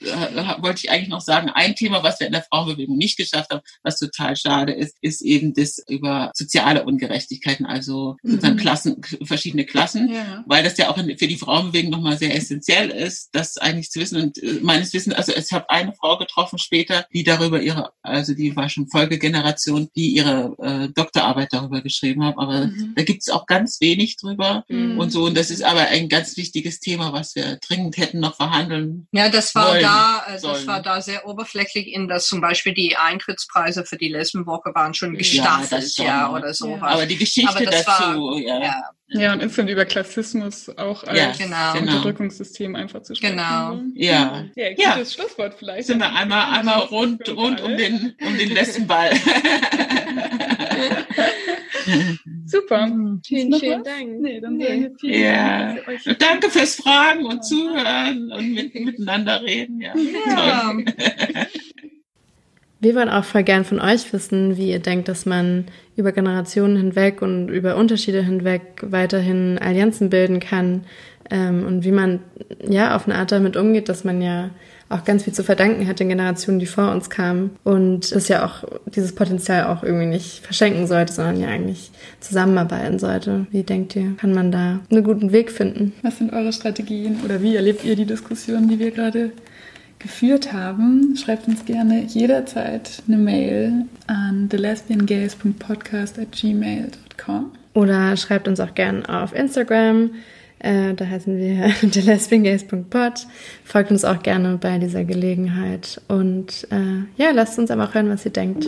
wollte ich eigentlich noch sagen, ein Thema, was wir in der Frauenbewegung nicht geschafft haben, was total schade ist, ist eben das über soziale Ungerechtigkeiten, also sozusagen mhm. Klassen, verschiedene Klassen, ja. weil das ja auch für die Frauenbewegung nochmal sehr essentiell ist, das eigentlich zu wissen. Und äh, meines Wissens, also ich habe eine Frau getroffen später, die darüber ihre, also die war schon Folgegeneration, die ihre äh, Doktorarbeit darüber geschrieben hat, aber mhm. da gibt es auch ganz wenig drüber mhm. und so. Und das ist aber ein ganz wichtiges Thema, was wir dringend hätten noch verhandeln. Ja, das war wollen, da, äh, das sollen. war da sehr oberflächlich in das zum Beispiel die Eintrittspreise für die Lesbenwoche waren schon gestaffelt, ja, ja oder so. Ja. Aber die Geschichte Aber dazu, war, ja. ja. Ja, und insgesamt über Klassismus auch als ja, genau. Unterdrückungssystem einfach zu sprechen. Genau. Ja. Ja, gutes ja. Schlusswort vielleicht. Sind wir einmal, einmal rund, rund um den, um den Lesbenball. [laughs] Super. Vielen, vielen Dank. Nee, dann nee. Vielen ja. Dank Danke fürs Fragen und Zuhören und mit, [laughs] miteinander reden. Ja. ja. [laughs] Wir wollen auch voll gern von euch wissen, wie ihr denkt, dass man über Generationen hinweg und über Unterschiede hinweg weiterhin Allianzen bilden kann ähm, und wie man ja auf eine Art damit umgeht, dass man ja auch ganz viel zu verdanken hat den Generationen, die vor uns kamen und das ja auch dieses Potenzial auch irgendwie nicht verschenken sollte, sondern ja eigentlich zusammenarbeiten sollte. Wie denkt ihr, kann man da einen guten Weg finden? Was sind eure Strategien oder wie erlebt ihr die Diskussion, die wir gerade geführt haben. Schreibt uns gerne jederzeit eine Mail an thelesbiangays.podcast.gmail.com Oder schreibt uns auch gerne auf Instagram. Äh, da heißen wir [laughs] thelesbiangays.pod. Folgt uns auch gerne bei dieser Gelegenheit. Und äh, ja, lasst uns einfach hören, was ihr denkt.